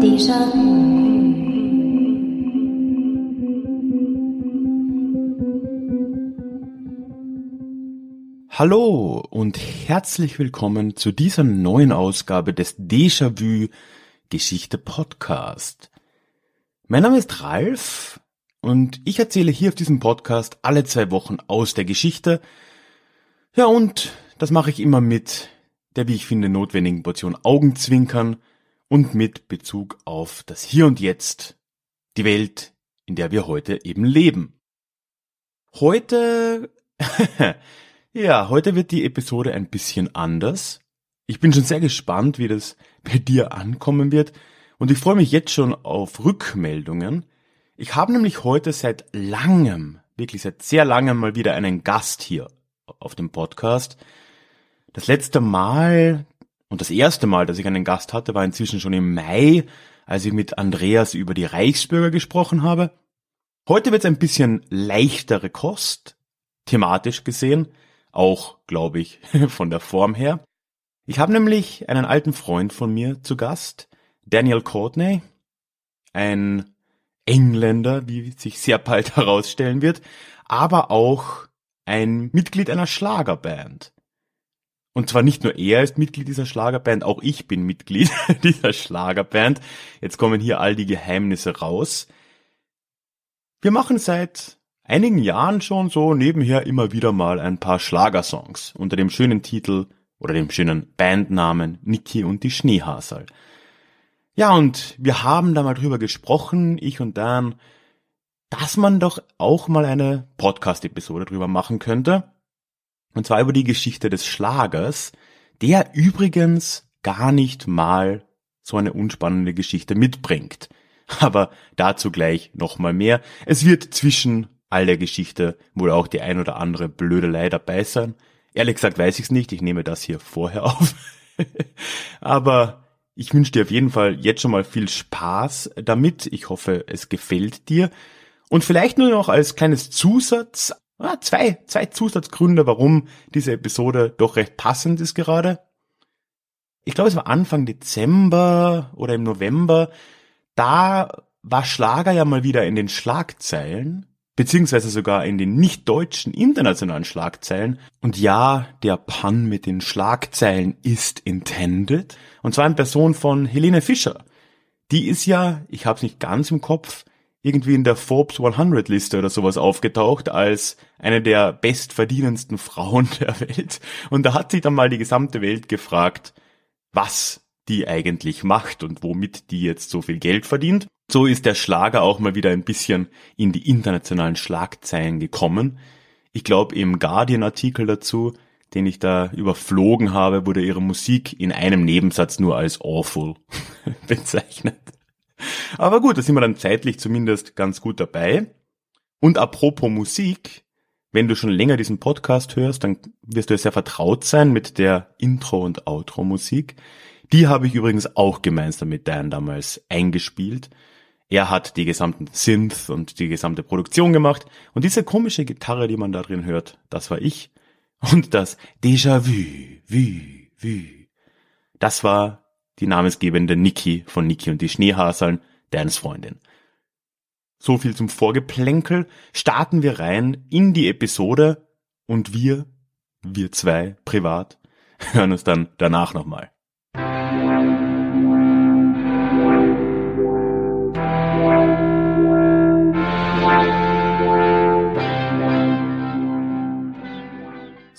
地上 Hallo und herzlich willkommen zu dieser neuen Ausgabe des Déjà-vu Geschichte Podcast. Mein Name ist Ralf und ich erzähle hier auf diesem Podcast alle zwei Wochen aus der Geschichte. Ja, und das mache ich immer mit der, wie ich finde, notwendigen Portion Augenzwinkern und mit Bezug auf das Hier und Jetzt, die Welt, in der wir heute eben leben. Heute Ja, heute wird die Episode ein bisschen anders. Ich bin schon sehr gespannt, wie das bei dir ankommen wird und ich freue mich jetzt schon auf Rückmeldungen. Ich habe nämlich heute seit langem, wirklich seit sehr langem mal wieder einen Gast hier auf dem Podcast. Das letzte Mal und das erste Mal, dass ich einen Gast hatte, war inzwischen schon im Mai, als ich mit Andreas über die Reichsbürger gesprochen habe. Heute wird es ein bisschen leichtere Kost, thematisch gesehen auch, glaube ich, von der Form her. Ich habe nämlich einen alten Freund von mir zu Gast, Daniel Courtney, ein Engländer, wie sich sehr bald herausstellen wird, aber auch ein Mitglied einer Schlagerband. Und zwar nicht nur er ist Mitglied dieser Schlagerband, auch ich bin Mitglied dieser Schlagerband. Jetzt kommen hier all die Geheimnisse raus. Wir machen seit einigen Jahren schon so nebenher immer wieder mal ein paar Schlagersongs unter dem schönen Titel oder dem schönen Bandnamen Niki und die Schneehasel. Ja, und wir haben da mal drüber gesprochen, ich und Dan, dass man doch auch mal eine Podcast-Episode drüber machen könnte. Und zwar über die Geschichte des Schlagers, der übrigens gar nicht mal so eine unspannende Geschichte mitbringt. Aber dazu gleich nochmal mehr. Es wird zwischen all der Geschichte wohl auch die ein oder andere Blödelei dabei sein. Ehrlich gesagt weiß ich es nicht, ich nehme das hier vorher auf. Aber ich wünsche dir auf jeden Fall jetzt schon mal viel Spaß damit. Ich hoffe, es gefällt dir. Und vielleicht nur noch als kleines Zusatz, ah, zwei, zwei Zusatzgründe, warum diese Episode doch recht passend ist gerade. Ich glaube, es war Anfang Dezember oder im November. Da war Schlager ja mal wieder in den Schlagzeilen beziehungsweise sogar in den nicht deutschen internationalen Schlagzeilen. Und ja, der Pun mit den Schlagzeilen ist intended. Und zwar in Person von Helene Fischer. Die ist ja, ich habe es nicht ganz im Kopf, irgendwie in der Forbes 100 Liste oder sowas aufgetaucht als eine der bestverdienendsten Frauen der Welt. Und da hat sich dann mal die gesamte Welt gefragt, was die eigentlich macht und womit die jetzt so viel Geld verdient. So ist der Schlager auch mal wieder ein bisschen in die internationalen Schlagzeilen gekommen. Ich glaube, im Guardian-Artikel dazu, den ich da überflogen habe, wurde ihre Musik in einem Nebensatz nur als awful bezeichnet. Aber gut, da sind wir dann zeitlich zumindest ganz gut dabei. Und apropos Musik, wenn du schon länger diesen Podcast hörst, dann wirst du ja sehr vertraut sein mit der Intro- und Outro-Musik. Die habe ich übrigens auch gemeinsam mit Dan damals eingespielt. Er hat die gesamten Synth und die gesamte Produktion gemacht. Und diese komische Gitarre, die man da drin hört, das war ich. Und das Déjà-vu, vu, vu. Das war die namensgebende Niki von Niki und die Schneehaseln, Dans Freundin. So viel zum Vorgeplänkel. Starten wir rein in die Episode und wir, wir zwei privat, hören uns dann danach nochmal.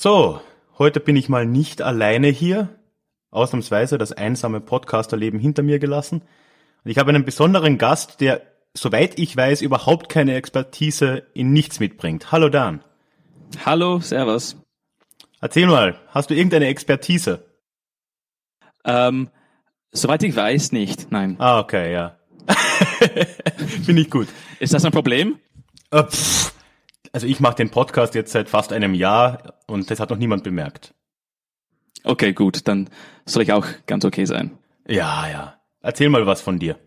So, heute bin ich mal nicht alleine hier. Ausnahmsweise das einsame Podcasterleben hinter mir gelassen. Und ich habe einen besonderen Gast, der, soweit ich weiß, überhaupt keine Expertise in nichts mitbringt. Hallo Dan. Hallo, Servus. Erzähl mal, hast du irgendeine Expertise? Ähm, soweit ich weiß nicht, nein. Ah, okay, ja. Finde ich gut. Ist das ein Problem? Äh, pff, also ich mache den Podcast jetzt seit fast einem Jahr und das hat noch niemand bemerkt. Okay, gut, dann soll ich auch ganz okay sein. Ja, ja. Erzähl mal was von dir.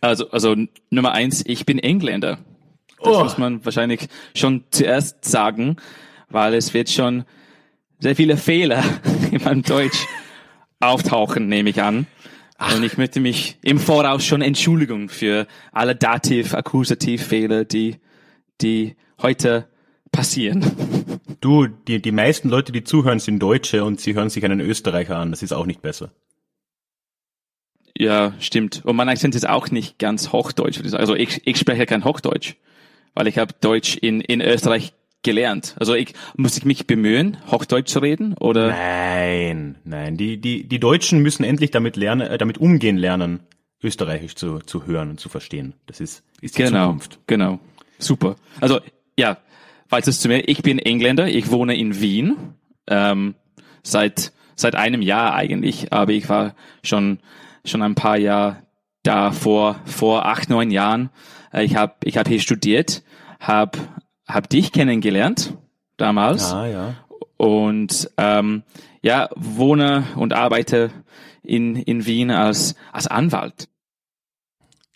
Also, also Nummer eins, ich bin Engländer. Das Oh. muss man wahrscheinlich schon zuerst sagen, weil es wird schon sehr viele Fehler in meinem Deutsch auftauchen, nehme ich an. Und ich möchte mich im Voraus schon entschuldigen für alle Dativ, Akkusativfehler, die, die heute passieren. Du, die, die meisten Leute, die zuhören, sind Deutsche und sie hören sich einen Österreicher an. Das ist auch nicht besser. Ja, stimmt. Und mein Akzent ist auch nicht ganz Hochdeutsch. Also ich, ich spreche kein Hochdeutsch, weil ich habe Deutsch in, in Österreich gelernt. Also ich muss ich mich bemühen, Hochdeutsch zu reden oder Nein, nein. Die, die, die Deutschen müssen endlich damit lernen, äh, damit umgehen lernen, Österreichisch zu, zu hören und zu verstehen. Das ist, ist die genau, Zukunft. genau, super. Also ja, weiteres zu mir. Ich bin Engländer. Ich wohne in Wien ähm, seit seit einem Jahr eigentlich, aber ich war schon schon ein paar Jahre da vor vor acht neun Jahren. Äh, Ich habe ich habe hier studiert, habe hab dich kennengelernt damals Ah, ja. und ähm, ja wohne und arbeite in in Wien als als Anwalt.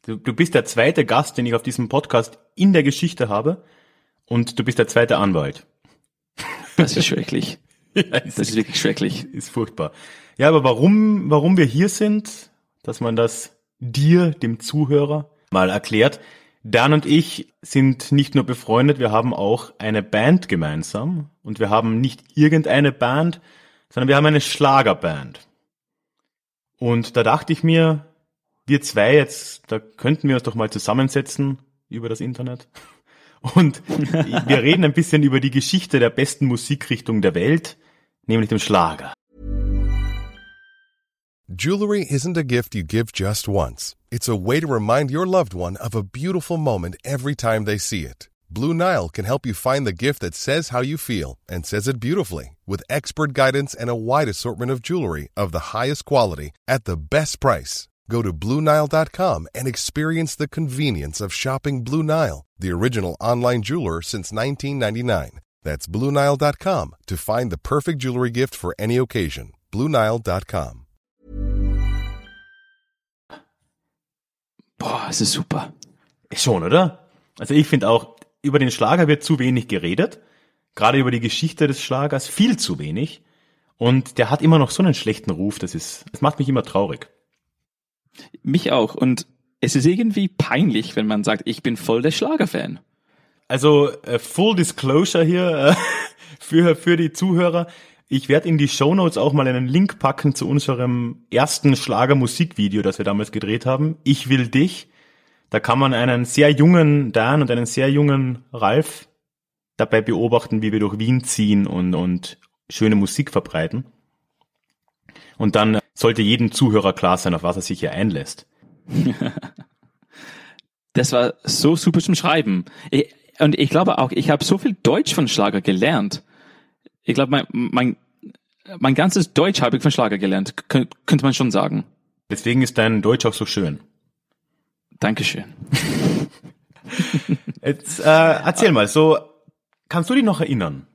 Du, du bist der zweite Gast, den ich auf diesem Podcast in der Geschichte habe. Und du bist der zweite Anwalt. Das ist schrecklich. ja, Das ist wirklich schrecklich. ist furchtbar. Ja, aber warum, warum wir hier sind, dass man das dir, dem Zuhörer, mal erklärt. Dan und ich sind nicht nur befreundet, wir haben auch eine Band gemeinsam. Und wir haben nicht irgendeine Band, sondern wir haben eine Schlagerband. Und da dachte ich mir, wir zwei jetzt, da könnten wir uns doch mal zusammensetzen über das Internet. Und wir reden ein bisschen über die Geschichte der besten Musikrichtung der Welt, nämlich dem Schlager. Jewelry isn't a gift you give just once. It's a way to remind your loved one of a beautiful moment every time they see it. Blue Nile can help you find the gift that says how you feel and says it beautifully with expert guidance and a wide assortment of jewelry of the highest quality at the best price. Go to BlueNile.com and experience the convenience of shopping Blue Nile, the original online jeweler since 1999. That's BlueNile.com to find the perfect jewelry gift for any occasion. BlueNile.com. Boah, es ist super. Schon, oder? Also ich finde auch, über den Schlager wird zu wenig geredet. Gerade über die Geschichte des Schlagers viel zu wenig. Und der hat immer noch so einen schlechten Ruf, das ist, das macht mich immer traurig. Mich auch. Und es ist irgendwie peinlich, wenn man sagt, ich bin voll der Schlagerfan. Also äh, Full Disclosure hier äh, für, für die Zuhörer. Ich werde in die Shownotes auch mal einen Link packen zu unserem ersten Schlager-Musikvideo, das wir damals gedreht haben. Ich will dich. Da kann man einen sehr jungen Dan und einen sehr jungen Ralf dabei beobachten, wie wir durch Wien ziehen und, und schöne Musik verbreiten. Und dann sollte jedem Zuhörer klar sein, auf was er sich hier einlässt. Das war so super zum Schreiben. Ich, und ich glaube auch, ich habe so viel Deutsch von Schlager gelernt. Ich glaube, mein, mein, mein ganzes Deutsch habe ich von Schlager gelernt, Kön könnte man schon sagen. Deswegen ist dein Deutsch auch so schön. Dankeschön. Jetzt äh, erzähl mal, so kannst du dich noch erinnern?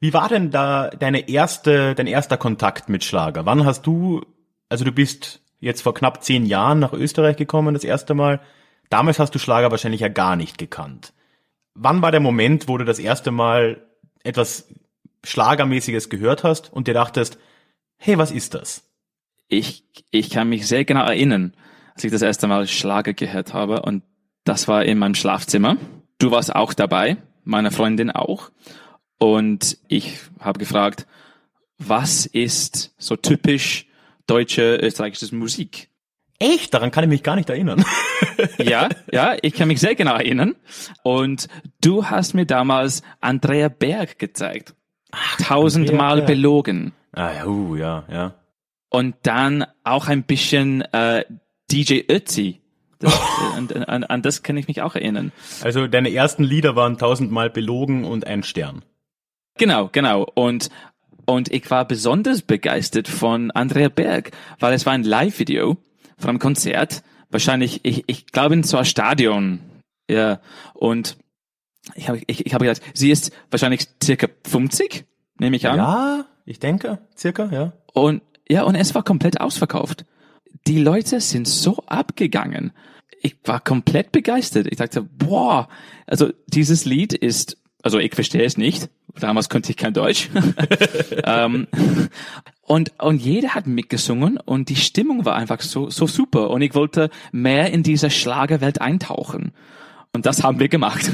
Wie war denn da deine erste, dein erster Kontakt mit Schlager? Wann hast du, also du bist jetzt vor knapp zehn Jahren nach Österreich gekommen, das erste Mal. Damals hast du Schlager wahrscheinlich ja gar nicht gekannt. Wann war der Moment, wo du das erste Mal etwas Schlagermäßiges gehört hast und dir dachtest, hey, was ist das? Ich, ich kann mich sehr genau erinnern, als ich das erste Mal Schlager gehört habe und das war in meinem Schlafzimmer. Du warst auch dabei, meine Freundin auch. Und ich habe gefragt, was ist so typisch deutsche, österreichische Musik? Echt? Daran kann ich mich gar nicht erinnern. Ja, ja, ich kann mich sehr genau erinnern. Und du hast mir damals Andrea Berg gezeigt. Tausendmal belogen. ah ja, uh, ja, ja. Und dann auch ein bisschen äh, DJ Ötzi. Das, äh, an, an, an das kann ich mich auch erinnern. Also deine ersten Lieder waren tausendmal belogen und ein Stern. Genau, genau. Und, und ich war besonders begeistert von Andrea Berg, weil es war ein Live-Video von einem Konzert. Wahrscheinlich, ich, ich glaube in so einem Stadion. Ja. Und ich habe ich, ich habe gedacht, sie ist wahrscheinlich circa 50, nehme ich an. Ja, ich denke, circa, ja. Und ja, und es war komplett ausverkauft. Die Leute sind so abgegangen. Ich war komplett begeistert. Ich dachte, boah, also dieses Lied ist, also ich verstehe es nicht. Damals konnte ich kein Deutsch. ähm, und, und jeder hat mitgesungen und die Stimmung war einfach so, so super. Und ich wollte mehr in diese Schlagerwelt eintauchen. Und das haben wir gemacht.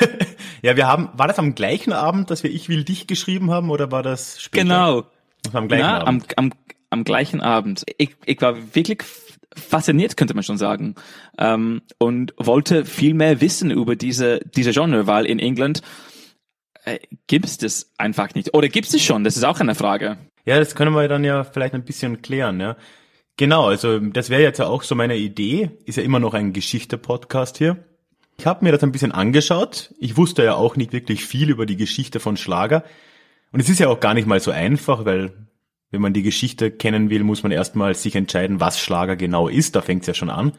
ja, wir haben, war das am gleichen Abend, dass wir Ich will dich geschrieben haben oder war das später? Genau. Das war am gleichen Na, Abend. Am, am, am gleichen Abend. Ich, ich war wirklich fasziniert, könnte man schon sagen, ähm, und wollte viel mehr wissen über diese, diese Genre, weil in England äh, gibt es das einfach nicht. Oder gibt es schon? Das ist auch eine Frage. Ja, das können wir dann ja vielleicht ein bisschen klären, ja. Genau, also das wäre jetzt ja auch so meine Idee. Ist ja immer noch ein Geschichte-Podcast hier. Ich habe mir das ein bisschen angeschaut. Ich wusste ja auch nicht wirklich viel über die Geschichte von Schlager. Und es ist ja auch gar nicht mal so einfach, weil wenn man die Geschichte kennen will, muss man erstmal sich entscheiden, was Schlager genau ist. Da fängt es ja schon an.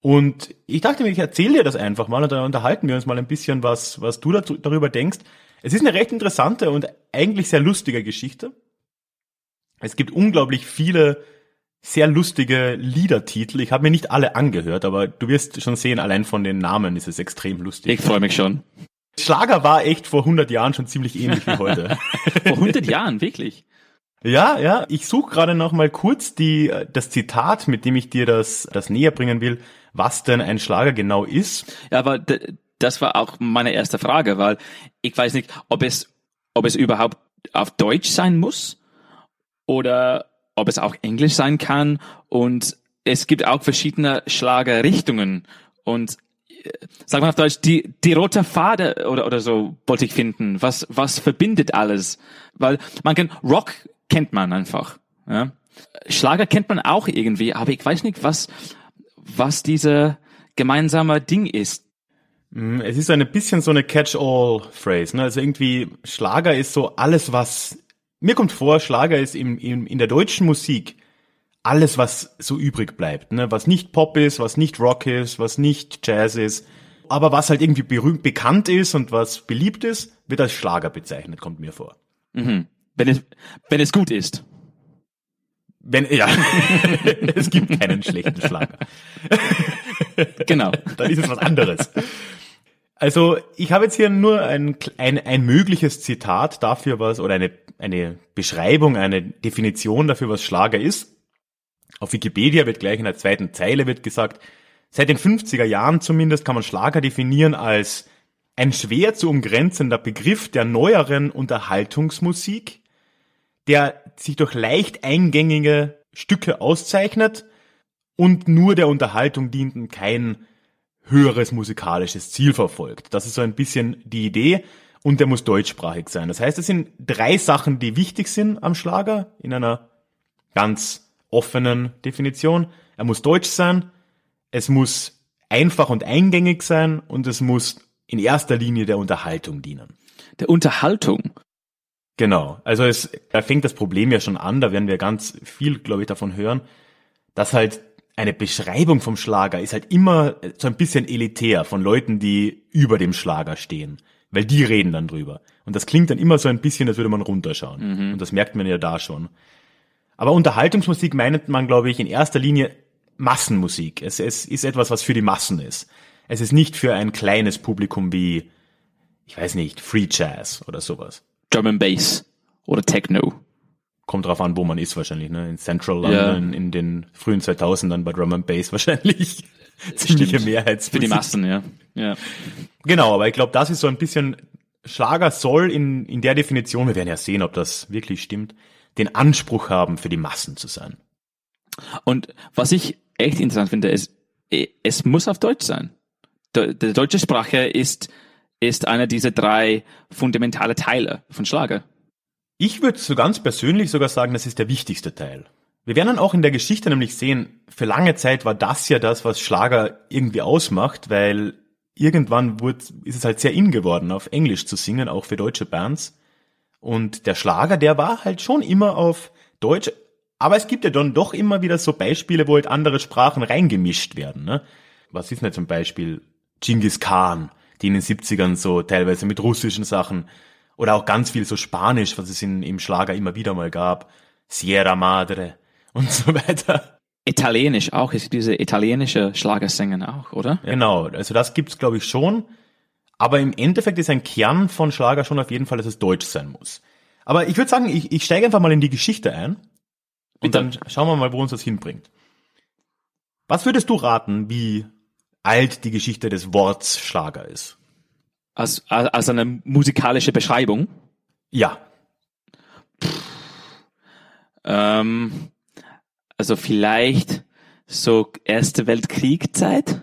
Und ich dachte mir, ich erzähle dir das einfach mal und dann unterhalten wir uns mal ein bisschen, was, was du dazu, darüber denkst. Es ist eine recht interessante und eigentlich sehr lustige Geschichte. Es gibt unglaublich viele sehr lustige Liedertitel. Ich habe mir nicht alle angehört, aber du wirst schon sehen, allein von den Namen ist es extrem lustig. Ich freue mich schon. Schlager war echt vor 100 Jahren schon ziemlich ähnlich wie heute. vor 100 Jahren, wirklich? Ja, ja. Ich suche gerade noch mal kurz die, das Zitat, mit dem ich dir das, das näher bringen will, was denn ein Schlager genau ist. Ja, aber das war auch meine erste Frage, weil ich weiß nicht, ob es, ob es überhaupt auf Deutsch sein muss oder ob es auch Englisch sein kann. Und es gibt auch verschiedene Schlagerrichtungen. Und äh, sagen wir auf Deutsch, die, die rote Fade oder, oder so wollte ich finden. Was, was verbindet alles? Weil man kann, Rock kennt man einfach. Ja? Schlager kennt man auch irgendwie, aber ich weiß nicht, was, was diese gemeinsame Ding ist. Mm, es ist ein bisschen so eine Catch-all-Phrase. Ne? Also irgendwie Schlager ist so alles, was mir kommt vor, Schlager ist im, im, in der deutschen Musik alles, was so übrig bleibt. Ne? Was nicht Pop ist, was nicht Rock ist, was nicht Jazz ist. Aber was halt irgendwie berühmt, bekannt ist und was beliebt ist, wird als Schlager bezeichnet, kommt mir vor. Mhm. Wenn es, wenn es gut ist. Wenn, ja, es gibt keinen schlechten Schlager. genau. Dann ist es was anderes. Also ich habe jetzt hier nur ein, ein, ein mögliches Zitat dafür, was, oder eine, eine Beschreibung, eine Definition dafür, was Schlager ist. Auf Wikipedia wird gleich in der zweiten Zeile wird gesagt, seit den 50er Jahren zumindest kann man Schlager definieren als ein schwer zu umgrenzender Begriff der neueren Unterhaltungsmusik, der sich durch leicht eingängige Stücke auszeichnet und nur der Unterhaltung dient und kein höheres musikalisches Ziel verfolgt. Das ist so ein bisschen die Idee und der muss deutschsprachig sein. Das heißt, es sind drei Sachen, die wichtig sind am Schlager in einer ganz offenen Definition. Er muss deutsch sein, es muss einfach und eingängig sein und es muss in erster Linie der Unterhaltung dienen. Der Unterhaltung? Genau. Also es, da fängt das Problem ja schon an, da werden wir ganz viel, glaube ich, davon hören, dass halt eine Beschreibung vom Schlager ist halt immer so ein bisschen elitär von Leuten, die über dem Schlager stehen. Weil die reden dann drüber. Und das klingt dann immer so ein bisschen, als würde man runterschauen. Mhm. Und das merkt man ja da schon. Aber Unterhaltungsmusik meint man, glaube ich, in erster Linie Massenmusik. Es, es ist etwas, was für die Massen ist. Es ist nicht für ein kleines Publikum wie, ich weiß nicht, Free Jazz oder sowas. Drum and Bass oder Techno kommt drauf an, wo man ist wahrscheinlich, ne? In Central London, ja. in den frühen 2000ern bei Drum and Bass wahrscheinlich ziemliche Mehrheit für die Massen, ja. ja. Genau, aber ich glaube, das ist so ein bisschen Schlager soll in in der Definition, wir werden ja sehen, ob das wirklich stimmt, den Anspruch haben, für die Massen zu sein. Und was ich echt interessant finde, ist, es muss auf Deutsch sein. Die, die deutsche Sprache ist ist einer dieser drei fundamentale Teile von Schlager. Ich würde so ganz persönlich sogar sagen, das ist der wichtigste Teil. Wir werden dann auch in der Geschichte nämlich sehen, für lange Zeit war das ja das, was Schlager irgendwie ausmacht, weil irgendwann wurde, ist es halt sehr in geworden, auf Englisch zu singen, auch für deutsche Bands. Und der Schlager, der war halt schon immer auf Deutsch, aber es gibt ja dann doch immer wieder so Beispiele, wo halt andere Sprachen reingemischt werden. Ne? Was ist denn zum Beispiel Genghis Khan, die in den 70ern so teilweise mit russischen Sachen Oder auch ganz viel so Spanisch, was es in, im Schlager immer wieder mal gab. Sierra Madre und so weiter. Italienisch auch, ist diese italienische Schlagersingen auch, oder? Genau, also das gibt's glaube ich schon. Aber im Endeffekt ist ein Kern von Schlager schon auf jeden Fall, dass es deutsch sein muss. Aber ich würde sagen, ich, ich steige einfach mal in die Geschichte ein. Und Bitte. dann schauen wir mal, wo uns das hinbringt. Was würdest du raten, wie alt die Geschichte des Worts Schlager ist? Als, als eine musikalische Beschreibung. Ja, Ähm, also vielleicht so Erste Weltkriegzeit.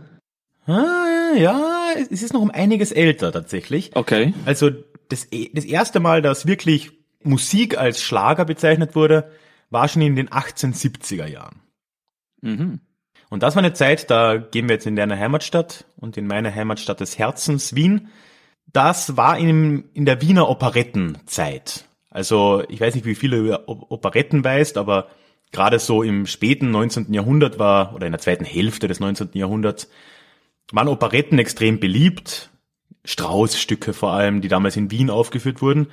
Ah, ja, es ist noch um einiges älter tatsächlich. Okay. Also das, e- das erste Mal, dass wirklich Musik als Schlager bezeichnet wurde, war schon in den 1870er Jahren. Mhm. Und das war eine Zeit, da gehen wir jetzt in deine Heimatstadt und in meine Heimatstadt des Herzens, Wien. Das war in, in der Wiener Operettenzeit. Also ich weiß nicht, wie viele Operetten weißt, aber gerade so im späten 19. Jahrhundert war, oder in der zweiten Hälfte des 19. Jahrhunderts, waren Operetten extrem beliebt. Straußstücke vor allem, die damals in Wien aufgeführt wurden.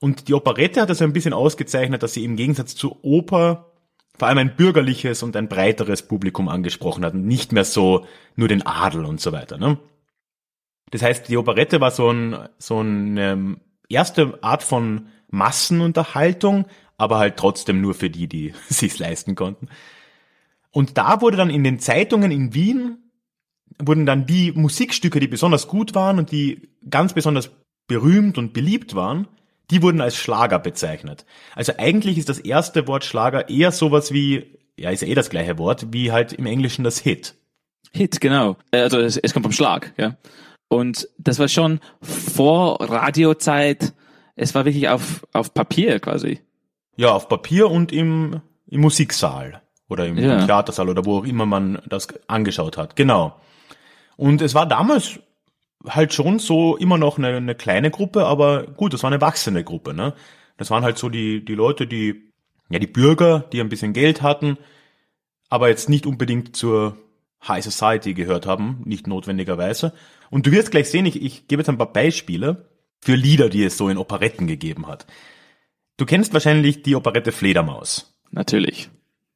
Und die Operette hat das ein bisschen ausgezeichnet, dass sie im Gegensatz zur Oper vor allem ein bürgerliches und ein breiteres Publikum angesprochen hat und nicht mehr so nur den Adel und so weiter. Ne? Das heißt, die Operette war so ein so eine ähm, erste Art von Massenunterhaltung, aber halt trotzdem nur für die, die sich's leisten konnten. Und da wurde dann in den Zeitungen in Wien wurden dann die Musikstücke, die besonders gut waren und die ganz besonders berühmt und beliebt waren, die wurden als Schlager bezeichnet. Also eigentlich ist das erste Wort Schlager eher sowas wie, ja, ist ja eh das gleiche Wort, wie halt im Englischen das Hit. Hit, genau. Äh, Also es, es kommt vom Schlag, ja. Und das war schon vor Radiozeit. Es war wirklich auf, auf Papier quasi. Ja, auf Papier und im, im Musiksaal oder im, Ja. im Theatersaal oder wo auch immer man das angeschaut hat. Genau. Und es war damals halt schon so immer noch eine, eine kleine Gruppe, aber gut, das war eine wachsende Gruppe, ne? Das waren halt so die, die Leute, die, ja, die Bürger, die ein bisschen Geld hatten, aber jetzt nicht unbedingt zur High Society gehört haben, nicht notwendigerweise. Und du wirst gleich sehen, ich, ich gebe jetzt ein paar Beispiele für Lieder, die es so in Operetten gegeben hat. Du kennst wahrscheinlich die Operette Fledermaus. Natürlich.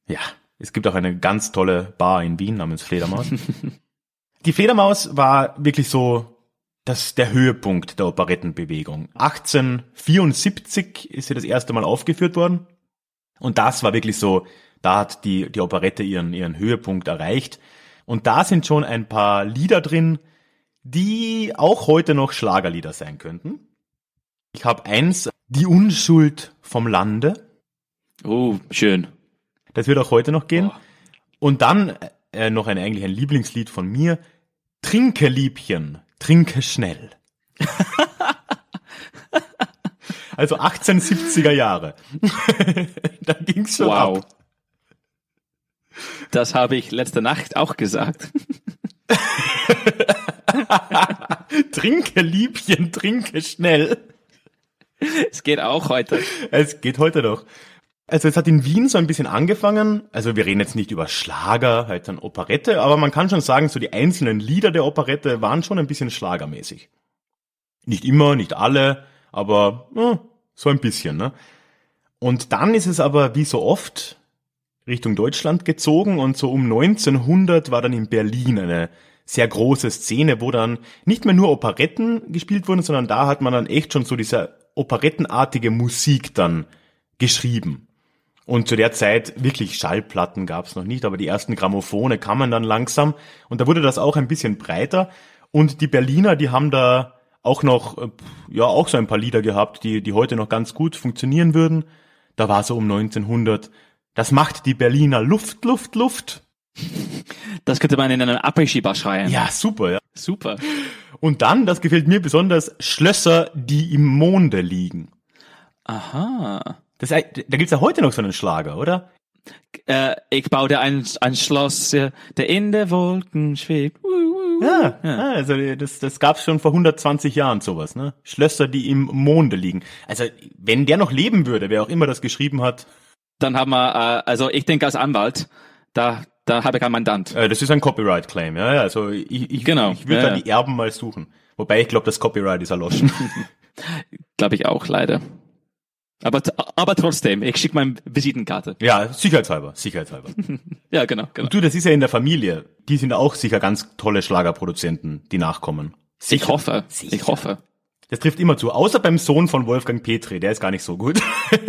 Ja, es gibt auch eine ganz tolle Bar in Wien namens Fledermaus. die Fledermaus war wirklich so das der Höhepunkt der Operettenbewegung. 1874 ist sie das erste Mal aufgeführt worden. Und das war wirklich so, da hat die, die Operette ihren, ihren Höhepunkt erreicht. Und da sind schon ein paar Lieder drin, die auch heute noch Schlagerlieder sein könnten. Ich habe eins, Die Unschuld vom Lande. Oh, schön. Das wird auch heute noch gehen. Boah. Und dann äh, noch ein eigentlich ein Lieblingslied von mir. Trinke Liebchen, trinke schnell. also 1870er Jahre. da ging's schon Wow. ab. Das habe ich letzte Nacht auch gesagt. Trinke Liebchen, trinke schnell. Es geht auch heute. Es geht heute noch. Also es hat in Wien so ein bisschen angefangen. Also wir reden jetzt nicht über Schlager, halt dann Operette, aber man kann schon sagen, so die einzelnen Lieder der Operette waren schon ein bisschen schlagermäßig. Nicht immer, nicht alle, aber äh, so ein bisschen. Ne? Und dann ist es aber wie so oft Richtung Deutschland gezogen und so um 1900 war dann in Berlin eine sehr große Szene, wo dann nicht mehr nur Operetten gespielt wurden, sondern da hat man dann echt schon so diese operettenartige Musik dann geschrieben. Und zu der Zeit wirklich Schallplatten gab's noch nicht, aber die ersten Grammophone kamen dann langsam und da wurde das auch ein bisschen breiter. Und die Berliner, die haben da auch noch, äh, ja, auch so ein paar Lieder gehabt, die, die heute noch ganz gut funktionieren würden. Da war so um 1900, das macht die Berliner Luft, Luft, Luft. Das könnte man in einem Après-Ski-Bar schreien. Ja, super, ja. Super. Und dann, das gefällt mir besonders, Schlösser, die im Monde liegen. Aha. Das, da gibt's ja heute noch so einen Schlager, oder? Äh, ich baue dir ein, ein Schloss, äh, der in der Wolken schwebt. Ja, ja. also das, das gab's schon vor 120 Jahren sowas, ne? Schlösser, die im Monde liegen. Also wenn der noch leben würde, wer auch immer das geschrieben hat, Dann haben wir, äh, also ich denke als Anwalt, da, da habe ich einen Mandant. äh, das ist ein Copyright-Claim, ja, ja. Also ich, ich, Genau, ich würde ja, da die Erben mal suchen. Wobei ich glaube, das Copyright ist erloschen. Glaube ich auch, leider. Aber, aber trotzdem, ich schicke meine Visitenkarte. Ja, sicherheitshalber, sicherheitshalber. Ja, genau, genau. Und du, das ist ja in der Familie. Die sind auch sicher ganz tolle Schlagerproduzenten, die nachkommen. Sicher. Ich hoffe, Sicher. ich hoffe. Das trifft immer zu. Außer beim Sohn von Wolfgang Petri, der ist gar nicht so gut.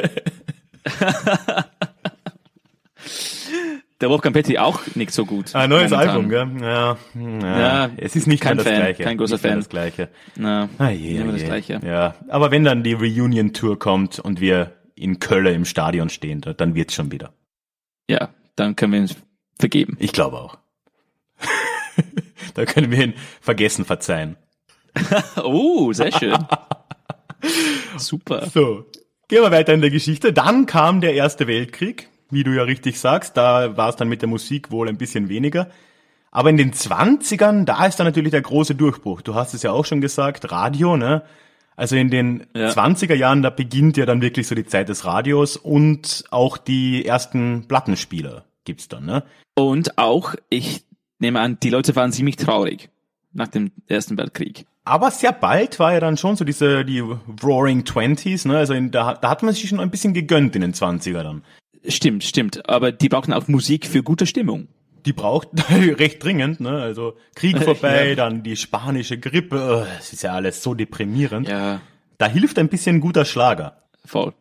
Der Wolfgang Petri auch nicht so gut. Ein neues momentan. Album, gell? Ja, ja, Ja, es ist nicht kein mehr das Fan, Gleiche. kein großer nicht Fan. das Gleiche. Na, Ah, je, ah, das je. Gleiche. Ja, aber wenn dann die Reunion-Tour kommt und wir in Köln im Stadion stehen, da- dann wird's schon wieder. Ja, dann können wir uns vergeben. Ich glaube auch. da können wir ihn vergessen verzeihen. Oh, sehr schön. Super. So, gehen wir weiter in der Geschichte. Dann kam der Erste Weltkrieg, wie du ja richtig sagst. Da war es dann mit der Musik wohl ein bisschen weniger. Aber in den 20ern, da ist dann natürlich der große Durchbruch. Du hast es ja auch schon gesagt, Radio, ne? Also in den Ja. 20er Jahren, da beginnt ja dann wirklich so die Zeit des Radios und auch die ersten Plattenspieler gibt's dann, ne? Und auch, ich nehme an, die Leute waren ziemlich traurig nach dem Ersten Weltkrieg. Aber sehr bald war ja dann schon so diese, die Roaring Twenties, ne? Also in, da, da hat man sich schon ein bisschen gegönnt in den 20er dann. Stimmt, stimmt. Aber die brauchten auch Musik für gute Stimmung. die braucht recht dringend, ne? Also Krieg vorbei, Ja. dann die spanische Grippe, äh, es ist ja alles so deprimierend. Ja, Da hilft ein bisschen guter Schlager. voll.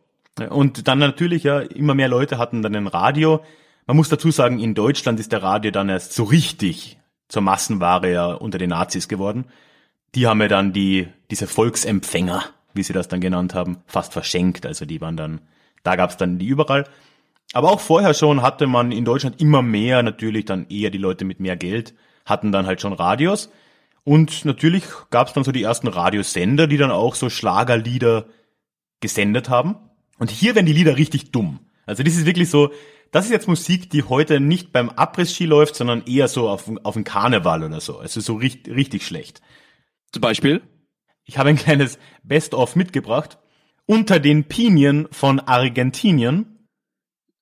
Und dann natürlich ja, immer mehr Leute hatten dann ein Radio. Man muss dazu sagen, in Deutschland ist der Radio dann erst so richtig zur Massenware ja unter den Nazis geworden. Die haben ja dann die, diese Volksempfänger, wie sie das dann genannt haben, fast verschenkt. Also die waren dann, da gab's dann die überall. Aber auch vorher schon hatte man in Deutschland immer mehr, natürlich dann eher die Leute mit mehr Geld, hatten dann halt schon Radios. Und natürlich gab's dann so die ersten Radiosender, die dann auch so Schlagerlieder gesendet haben. Und hier werden die Lieder richtig dumm. Also das ist wirklich so, das ist jetzt Musik, die heute nicht beim Abriss-Ski läuft, sondern eher so auf, auf einen Karneval oder so. Also so richtig, richtig schlecht. Zum Beispiel? Ich habe ein kleines Best-of mitgebracht. Unter den Pinien von Argentinien.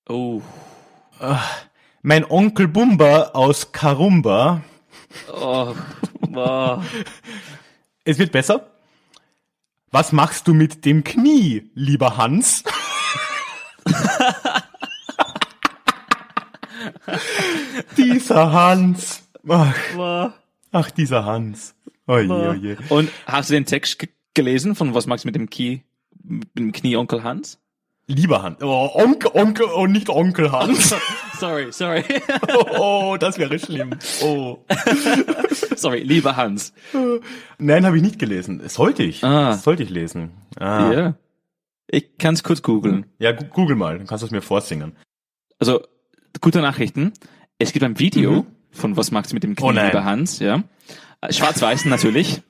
Oh. Mein Onkel Bumba aus Karumba. Oh. oh. Es wird besser. Was machst du mit dem Knie, lieber Hans? dieser Hans. Ach, ach, dieser Hans. Oje, oje. Und hast du den Text ge- gelesen von Was magst du mit dem Knie, mit dem Knie Onkel Hans? Lieber Hans. Oh, Onkel, Onkel, oh, nicht Onkel Hans. Sorry, sorry. Oh, das wäre schlimm. Oh. sorry, lieber Hans. Nein, habe ich nicht gelesen. Sollte ich. Ah. Das sollte ich lesen. Ah. Ja. Ich kann's kurz googeln. Ja, google mal, dann kannst du es mir vorsingen. Also, gute Nachrichten. Es gibt ein Video von Was magst du mit dem Knie, Oh lieber Hans, ja. Äh, Schwarz-Weiß natürlich.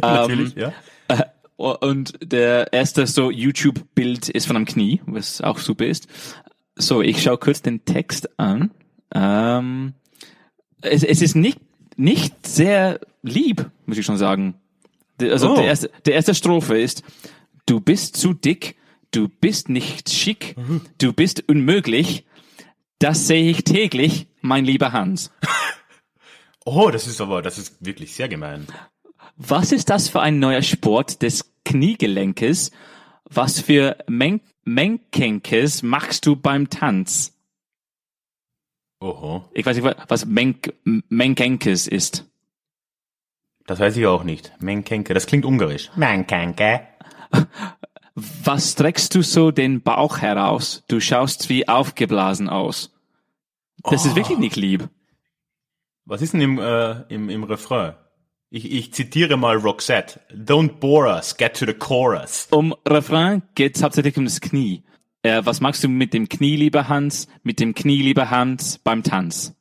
Natürlich, Ähm, ja. Und der erste so YouTube-Bild ist von einem Knie, was auch super ist. So, ich schaue kurz den Text an. Ähm, es, es ist nicht, nicht sehr lieb, muss ich schon sagen. Also Oh. der, erste, der erste Strophe ist, du bist zu dick, du bist nicht schick, du bist unmöglich, das sehe ich täglich, mein lieber Hans. Oh, das ist aber, das ist wirklich sehr gemein. Was ist das für ein neuer Sport des Kniegelenkes? Was für Men Menkenkes machst du beim Tanz? Oho. Ich weiß nicht, was Menk Menkenkes ist. Das weiß ich auch nicht. Menkenke, das klingt ungarisch. Menkenke. Was streckst du so den Bauch heraus? Du schaust wie aufgeblasen aus. Das ist wirklich nicht lieb. Was ist denn im, äh, im, im Refrain? Ich, ich zitiere mal Roxette. Don't bore us, get to the chorus. Um Refrain geht's hauptsächlich um das Knie. Äh, was magst du mit dem Knie, lieber Hans? Mit dem Knie, lieber Hans, beim Tanz?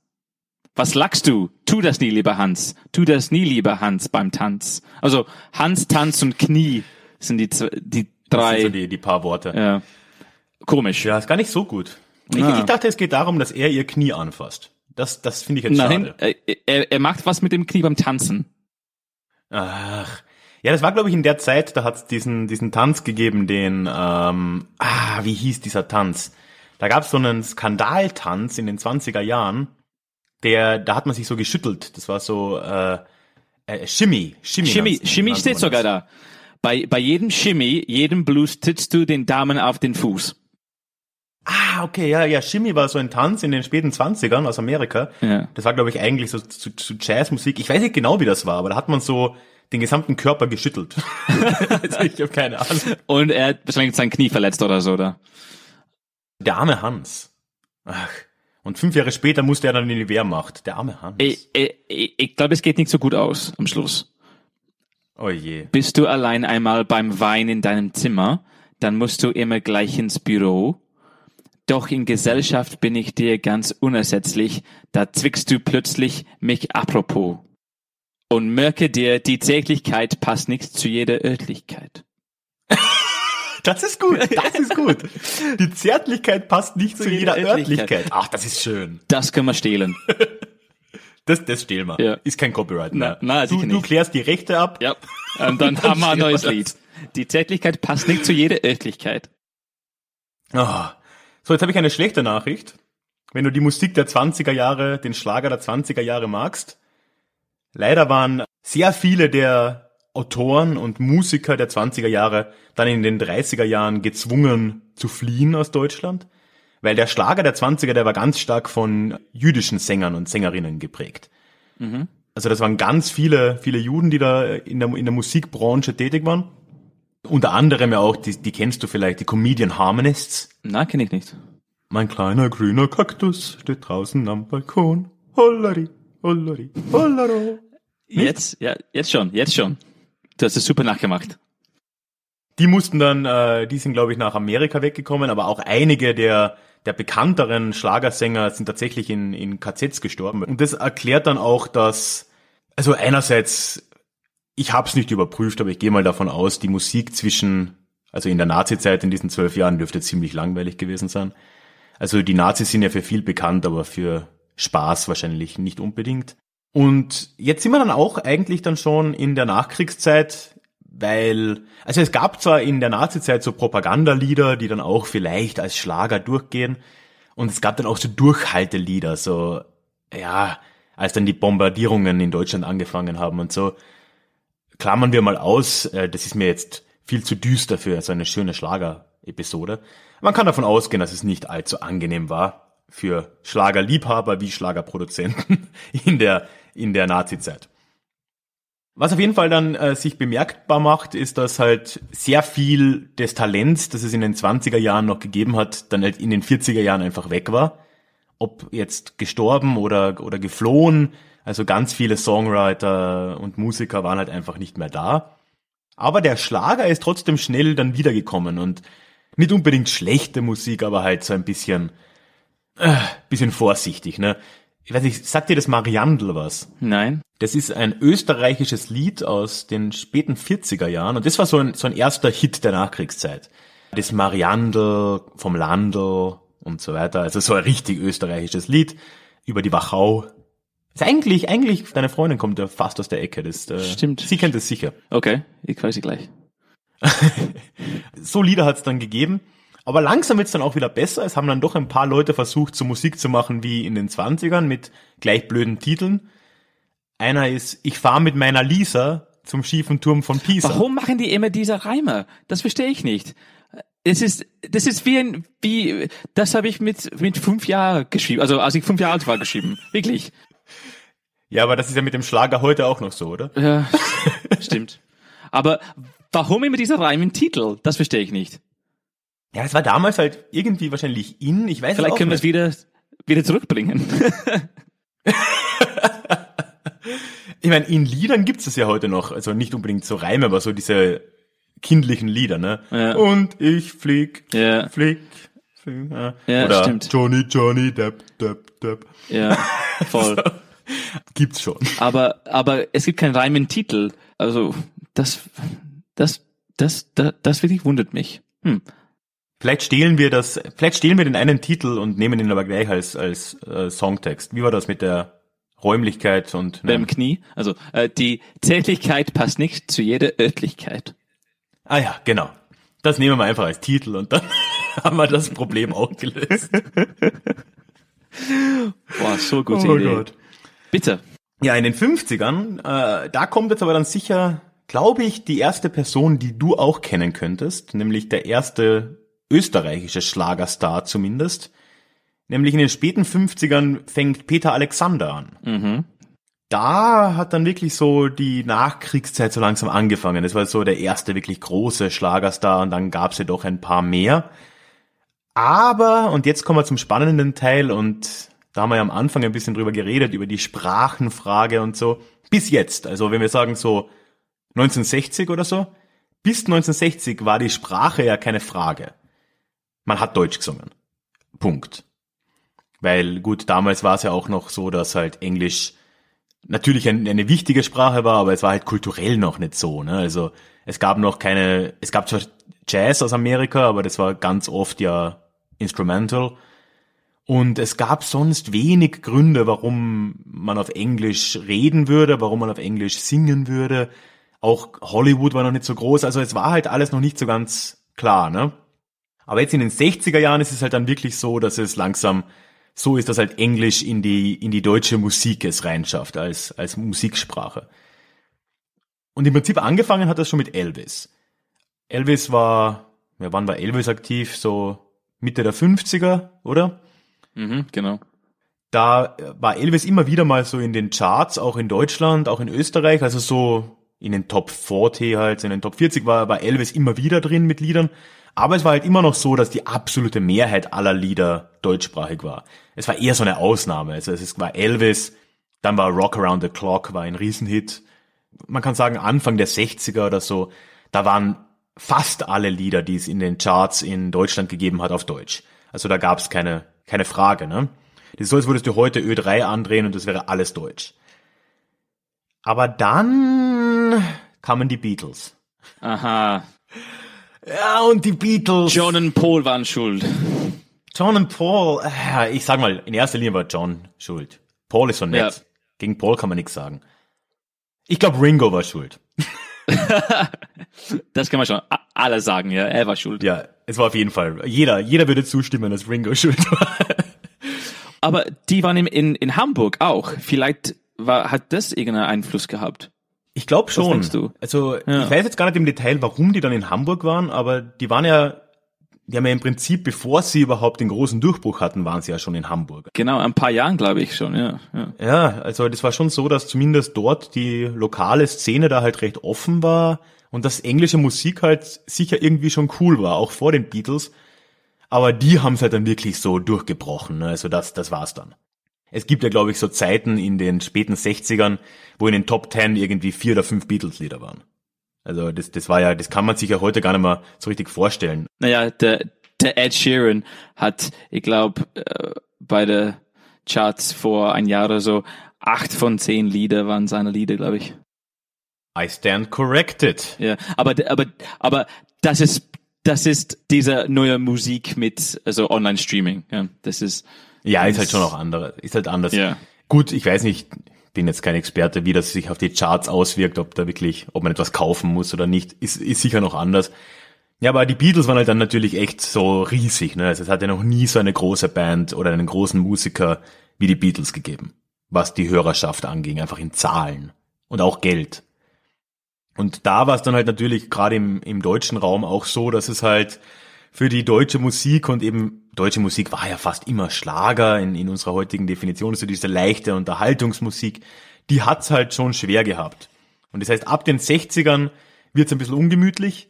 Was lachst du? Tu das nie, lieber Hans. Tu das nie, lieber Hans, beim Tanz. Also Hans, Tanz und Knie sind die, die Das drei. sind so die, die paar Worte. ja. Komisch. Ja, ist gar nicht so gut. Ich, Ah. ich dachte, es geht darum, dass er ihr Knie anfasst. Das, das finde ich jetzt Nein, schade. äh, er, er macht was mit dem Knie beim Tanzen. Ach. Ja, das war, glaube ich, in der Zeit, da hat es diesen, diesen Tanz gegeben, den, ähm, ah, wie hieß dieser Tanz? Da gab es so einen Skandaltanz in den 20er Jahren, der, da hat man sich so geschüttelt. Das war so, äh, äh Shimmy, Shimmy. Chemie nannte steht sogar da. Bei, bei jedem Shimmy, jedem Blues trittst du den Damen auf den Fuß. Ah, okay, ja, ja, Shimmy war so ein Tanz in den späten 20ern aus Amerika. Ja. Das war, glaube ich, eigentlich so zu, zu Jazzmusik. Ich weiß nicht genau, wie das war, aber da hat man so den gesamten Körper geschüttelt. also ich habe keine Ahnung. Und er hat wahrscheinlich sein Knie verletzt oder so, oder? Der arme Hans. Ach. Und fünf Jahre später musste er dann in die Wehrmacht. Der arme Hans. Ich, ich, ich, ich glaube, es geht nicht so gut aus am Schluss. Oh je. Bist du allein einmal beim Wein in deinem Zimmer, dann musst du immer gleich ins Büro. Doch in Gesellschaft bin ich dir ganz unersetzlich, da zwickst du plötzlich mich apropos. Und merke dir, die Täglichkeit passt nicht zu jeder Örtlichkeit. Das ist gut, das ist gut. Die Zärtlichkeit passt nicht zu, jeder, jeder Örtlichkeit. Örtlichkeit. Ach, das ist schön. Das können wir stehlen. Das, das stehlen wir. Ja. Ist kein Copyright mehr. Na, na, du, du klärst die Rechte ab. Ja. Und dann haben wir ein neues wir Lied. Die Tätigkeit passt nicht zu jeder Örtlichkeit. Ah. So, jetzt habe ich eine schlechte Nachricht. Wenn du die Musik der 20er Jahre, den Schlager der 20er Jahre magst, leider waren sehr viele der Autoren und Musiker der 20er Jahre dann in den 30er Jahren gezwungen zu fliehen aus Deutschland, weil der Schlager der 20er, der war ganz stark von jüdischen Sängern und Sängerinnen geprägt. Also das waren ganz viele, viele Juden, die da in der, in der Musikbranche tätig waren. Unter anderem ja auch, die, die kennst du vielleicht, die Comedian Harmonists. Na, kenne ich nicht. Mein kleiner grüner Kaktus steht draußen am Balkon. Hollari, hollari, hollaro. Jetzt, ja, jetzt schon, jetzt schon. Du hast es super nachgemacht. Die mussten dann, äh, die sind glaube ich nach Amerika weggekommen, aber auch einige der der bekannteren Schlagersänger sind tatsächlich in, in KZs gestorben. Und das erklärt dann auch, dass, also einerseits, ich habe es nicht überprüft, aber ich gehe mal davon aus, die Musik zwischen, also in der Nazi-Zeit in diesen zwölf Jahren dürfte ziemlich langweilig gewesen sein. Also die Nazis sind ja für viel bekannt, aber für Spaß wahrscheinlich nicht unbedingt. Und jetzt sind wir dann auch eigentlich dann schon in der Nachkriegszeit, weil, also es gab zwar in der Nazizeit so Propagandalieder, die dann auch vielleicht als Schlager durchgehen, und es gab dann auch so Durchhaltelieder, so, ja, als dann die Bombardierungen in Deutschland angefangen haben und so. Klammern wir mal aus, äh, das ist mir jetzt viel zu düster für so eine schöne Schlager-Episode. Man kann davon ausgehen, dass es nicht allzu angenehm war für Schlagerliebhaber wie Schlagerproduzenten in der, in der Nazizeit. Was auf jeden Fall dann äh, sich bemerkbar macht, ist, dass halt sehr viel des Talents, das es in den 20er Jahren noch gegeben hat, dann halt in den 40er Jahren einfach weg war. Ob jetzt gestorben oder, oder geflohen. Also ganz viele Songwriter und Musiker waren halt einfach nicht mehr da. Aber der Schlager ist trotzdem schnell dann wiedergekommen und nicht unbedingt schlechte Musik, aber halt so ein bisschen, äh, bisschen vorsichtig, ne? Ich weiß nicht, sagt dir das Mariandel was? Nein? Das ist ein österreichisches Lied aus den späten 40er Jahren und das war so ein, so ein erster Hit der Nachkriegszeit. Das Mariandel vom Landl und so weiter. Also so ein richtig österreichisches Lied über die Wachau. Ist eigentlich, eigentlich, deine Freundin kommt ja fast aus der Ecke. Das, äh, Stimmt. Sie kennt es sicher. Okay, ich weiß sie gleich. So Lieder hat es dann gegeben. Aber langsam wird's dann auch wieder besser. Es haben dann doch ein paar Leute versucht, so Musik zu machen wie in den 20ern mit gleich blöden Titeln. Einer ist Ich fahr mit meiner Lisa zum schiefen Turm von Pisa. Warum machen die immer diese Reime? Das verstehe ich nicht. Es ist, das ist wie ein, wie, das habe ich mit, mit fünf Jahren geschrieben, also als ich fünf Jahre alt war geschrieben. Wirklich. Ja, aber das ist ja mit dem Schlager heute auch noch so, oder? Ja, stimmt. Aber warum immer dieser Reim im Titel? Das verstehe ich nicht. Ja, es war damals halt irgendwie wahrscheinlich in, ich weiß Vielleicht auch können wir es wieder, wieder zurückbringen. Ich meine, in Liedern gibt's es ja heute noch, also nicht unbedingt so Reime, aber so diese kindlichen Lieder, ne? Ja. Und ich flieg, Ja. flieg, flieg ja. Ja, Oder stimmt. Johnny, Johnny, Depp, Depp, Depp. Ja, voll. Gibt's schon. Aber, aber es gibt keinen Reim im Titel. Also, das, das, das, das, das wirklich wundert mich. Hm. Vielleicht stehlen wir das, vielleicht stehlen wir den einen Titel und nehmen ihn aber gleich als, als äh, Songtext. Wie war das mit der Räumlichkeit und Beim Knie. Also, äh, die Tätigkeit passt nicht zu jeder Örtlichkeit. Ah ja, genau. Das nehmen wir einfach als Titel und dann haben wir das Problem auch gelöst. Boah, so gute Oh Idee. Gott. Bitte. Ja, in den 50ern, äh, da kommt jetzt aber dann sicher glaube ich, die erste Person, die du auch kennen könntest, nämlich der erste österreichische Schlagerstar zumindest. Nämlich in den späten 50ern fängt Peter Alexander an. Mhm. Da hat dann wirklich so die Nachkriegszeit so langsam angefangen. Das war so der erste wirklich große Schlagerstar und dann gab's ja doch ein paar mehr. Aber, und jetzt kommen wir zum spannenden Teil und da haben wir ja am Anfang ein bisschen drüber geredet, über die Sprachenfrage und so. Bis jetzt, also wenn wir sagen so 1960 oder so, bis 1960 war die Sprache ja keine Frage. Man hat Deutsch gesungen. Punkt. Weil gut, damals war es ja auch noch so, dass halt Englisch natürlich eine, wichtige Sprache war, aber es war halt kulturell noch nicht so. Ne? Also es gab noch keine, es gab zwar Jazz aus Amerika, aber das war ganz oft ja Instrumental. Und es gab sonst wenig Gründe, warum man auf Englisch reden würde, warum man auf Englisch singen würde. Auch Hollywood war noch nicht so groß, also es war halt alles noch nicht so ganz klar, ne? Aber jetzt in den 60er Jahren ist es halt dann wirklich so, dass es langsam so ist, dass halt Englisch in die, in die deutsche Musik es reinschafft als, als Musiksprache. Und im Prinzip angefangen hat das schon mit Elvis. Elvis war, ja, wann war Elvis aktiv? So Mitte der 50er, oder? Mhm, genau. Da war Elvis immer wieder mal so in den Charts, auch in Deutschland, auch in Österreich, also so in den Top 40 halt, in den Top 40 war, war Elvis immer wieder drin mit Liedern. Aber es war halt immer noch so, dass die absolute Mehrheit aller Lieder deutschsprachig war. Es war eher so eine Ausnahme. Also es war Elvis, dann war Rock Around the Clock, war ein Riesenhit. Man kann sagen, Anfang der 60er oder so, da waren fast alle Lieder, die es in den Charts in Deutschland gegeben hat, auf Deutsch. Also da gab es keine, keine Frage. Ne? Das ist so, als würdest du heute Ö3 andrehen und das wäre alles Deutsch. Aber dann kamen die Beatles. Aha. Ja, und die Beatles. John und Paul waren schuld. John und Paul. Ich sag mal, in erster Linie war John schuld. Paul ist so nett. Ja. Gegen Paul kann man nichts sagen. Ich glaube, Ringo war schuld. Das kann man schon alle sagen, ja. Er war schuld. Ja, es war auf jeden Fall. Jeder, jeder würde zustimmen, dass Ringo schuld war. Aber die waren in, in, in Hamburg auch. Vielleicht war, hat das irgendeinen Einfluss gehabt. Ich glaube schon. denkst du? Also Ja. ich weiß jetzt gar nicht im Detail, warum die dann in Hamburg waren, aber die waren ja, die haben ja im Prinzip, bevor sie überhaupt den großen Durchbruch hatten, waren sie ja schon in Hamburg. Genau, ein paar Jahren, glaube ich schon, ja. ja. Ja, also das war schon so, dass zumindest dort die lokale Szene da halt recht offen war und dass englische Musik halt sicher irgendwie schon cool war, auch vor den Beatles. Aber die haben es halt dann wirklich so durchgebrochen, ne? also das, das war's dann. Es gibt ja, glaube ich, so Zeiten in den späten 60ern, wo in den Top 10 irgendwie vier oder fünf Beatles-Lieder waren. Also das, das war ja, das kann man sich ja heute gar nicht mehr so richtig vorstellen. Naja, der, der Ed Sheeran hat, ich glaube, äh, bei der Charts vor ein Jahr oder so, acht von zehn Lieder waren seine Lieder, glaube ich. I stand corrected. Ja, aber, aber, aber das ist, das ist diese neue Musik mit, also Online-Streaming, ja. Das ist, Ja, ist halt schon auch andere, ist halt anders. Ja. Gut, ich weiß nicht, bin jetzt kein Experte, wie das sich auf die Charts auswirkt, ob da wirklich, ob man etwas kaufen muss oder nicht, ist, ist sicher noch anders. Ja, aber die Beatles waren halt dann natürlich echt so riesig, ne? Also es hat ja noch nie so eine große Band oder einen großen Musiker wie die Beatles gegeben, was die Hörerschaft anging, einfach in Zahlen und auch Geld. Und da war es dann halt natürlich gerade im, im deutschen Raum auch so, dass es halt für die deutsche Musik und eben deutsche Musik war ja fast immer Schlager in, in unserer heutigen Definition, so diese leichte Unterhaltungsmusik, die hat's halt schon schwer gehabt. Und das heißt, ab den 60ern wird's ein bisschen ungemütlich.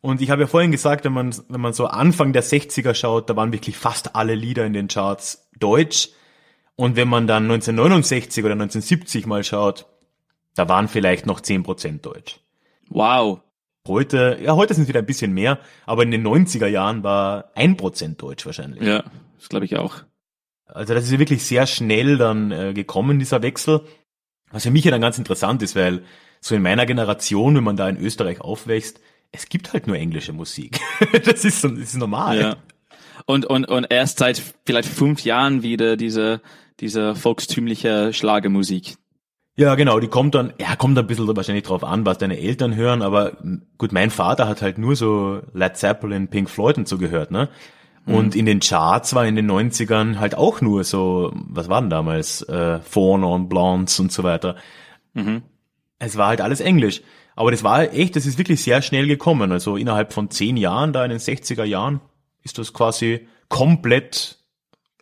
Und ich habe ja vorhin gesagt, wenn man, wenn man so Anfang der 60er schaut, da waren wirklich fast alle Lieder in den Charts deutsch. Und wenn man dann 1969 oder 1970 mal schaut, da waren vielleicht noch 10% deutsch. wow. Heute, ja, heute sind es wieder ein bisschen mehr, aber in den 90er Jahren war 1% Deutsch wahrscheinlich. Ja, das glaube ich auch. Also das ist ja wirklich sehr schnell dann äh, gekommen, dieser Wechsel. Was für mich ja dann ganz interessant ist, weil so in meiner Generation, wenn man da in Österreich aufwächst, es gibt halt nur englische Musik. das ist, so- das ist normal. Ja. Und, und, und erst seit vielleicht fünf Jahren wieder diese, diese volkstümliche Schlagermusik. Ja, genau, die kommt dann, ja, kommt ein bisschen wahrscheinlich drauf an, was deine Eltern hören, aber gut, mein Vater hat halt nur so Led Zeppelin, Pink Floyd und so gehört, ne? Und in den Charts war in den 90ern halt auch nur so, was waren damals, äh, Fawn on Blondes und so weiter. Mhm. Es war halt alles Englisch. Aber das war echt, das ist wirklich sehr schnell gekommen. Also innerhalb von zehn Jahren, da in den 60er Jahren, ist das quasi komplett,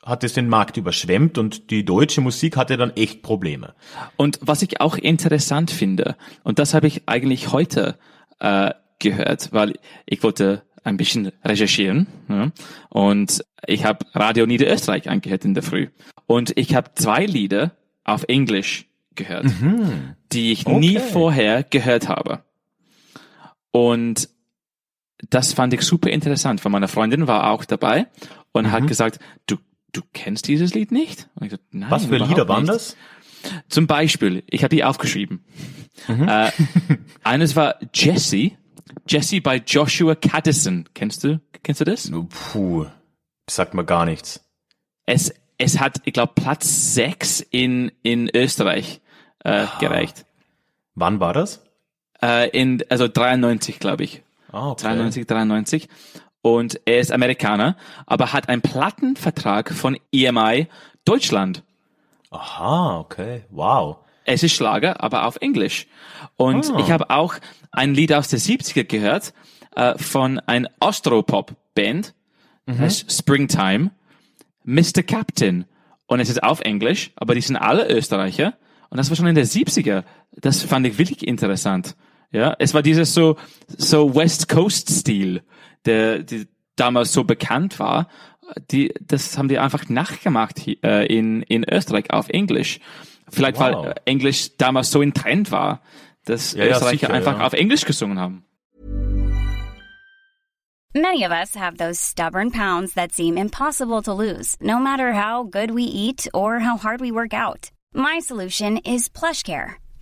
hat es den Markt überschwemmt und die deutsche Musik hatte dann echt Probleme. Und was ich auch interessant finde, und das habe ich eigentlich heute äh, gehört, weil ich wollte ein bisschen recherchieren ja, und ich habe Radio Niederösterreich angehört in der Früh und ich habe zwei Lieder auf Englisch gehört, mhm. die ich okay. nie vorher gehört habe. Und das fand ich super interessant, weil meine Freundin war auch dabei und mhm. hat gesagt, du, du kennst dieses Lied nicht? Gesagt, Nein, Was für Lieder waren das? Zum Beispiel, ich habe die aufgeschrieben. Mhm. Äh, eines war Jesse, Jesse bei Joshua Caddison. Kennst du, kennst du das? Puh, sagt mir gar nichts. Es, es hat, ich glaube, Platz sechs in, in Österreich äh, gereicht. Wann war das? Äh, in, also 93, glaube ich. Ah, okay. 93, 93. Und er ist Amerikaner, aber hat einen Plattenvertrag von EMI Deutschland. Aha, okay. Wow. Es ist Schlager, aber auf Englisch. Und ah. ich habe auch ein Lied aus der 70er gehört äh, von ein Austropop-Band, mhm. heißt Springtime, Mr. Captain. Und es ist auf Englisch, aber die sind alle Österreicher. Und das war schon in der 70er. Das fand ich wirklich interessant. Ja, es war dieses so, so West Coast Stil, der, der damals so bekannt war. Die, das haben die einfach nachgemacht äh, in, in Österreich auf Englisch. Vielleicht wow. weil Englisch damals so in Trend war, dass ja, Österreicher ja, sicher, einfach ja. auf Englisch gesungen haben. Many of us have those stubborn pounds that seem impossible to lose, no matter how good we eat or how hard we work out. My solution is PlushCare.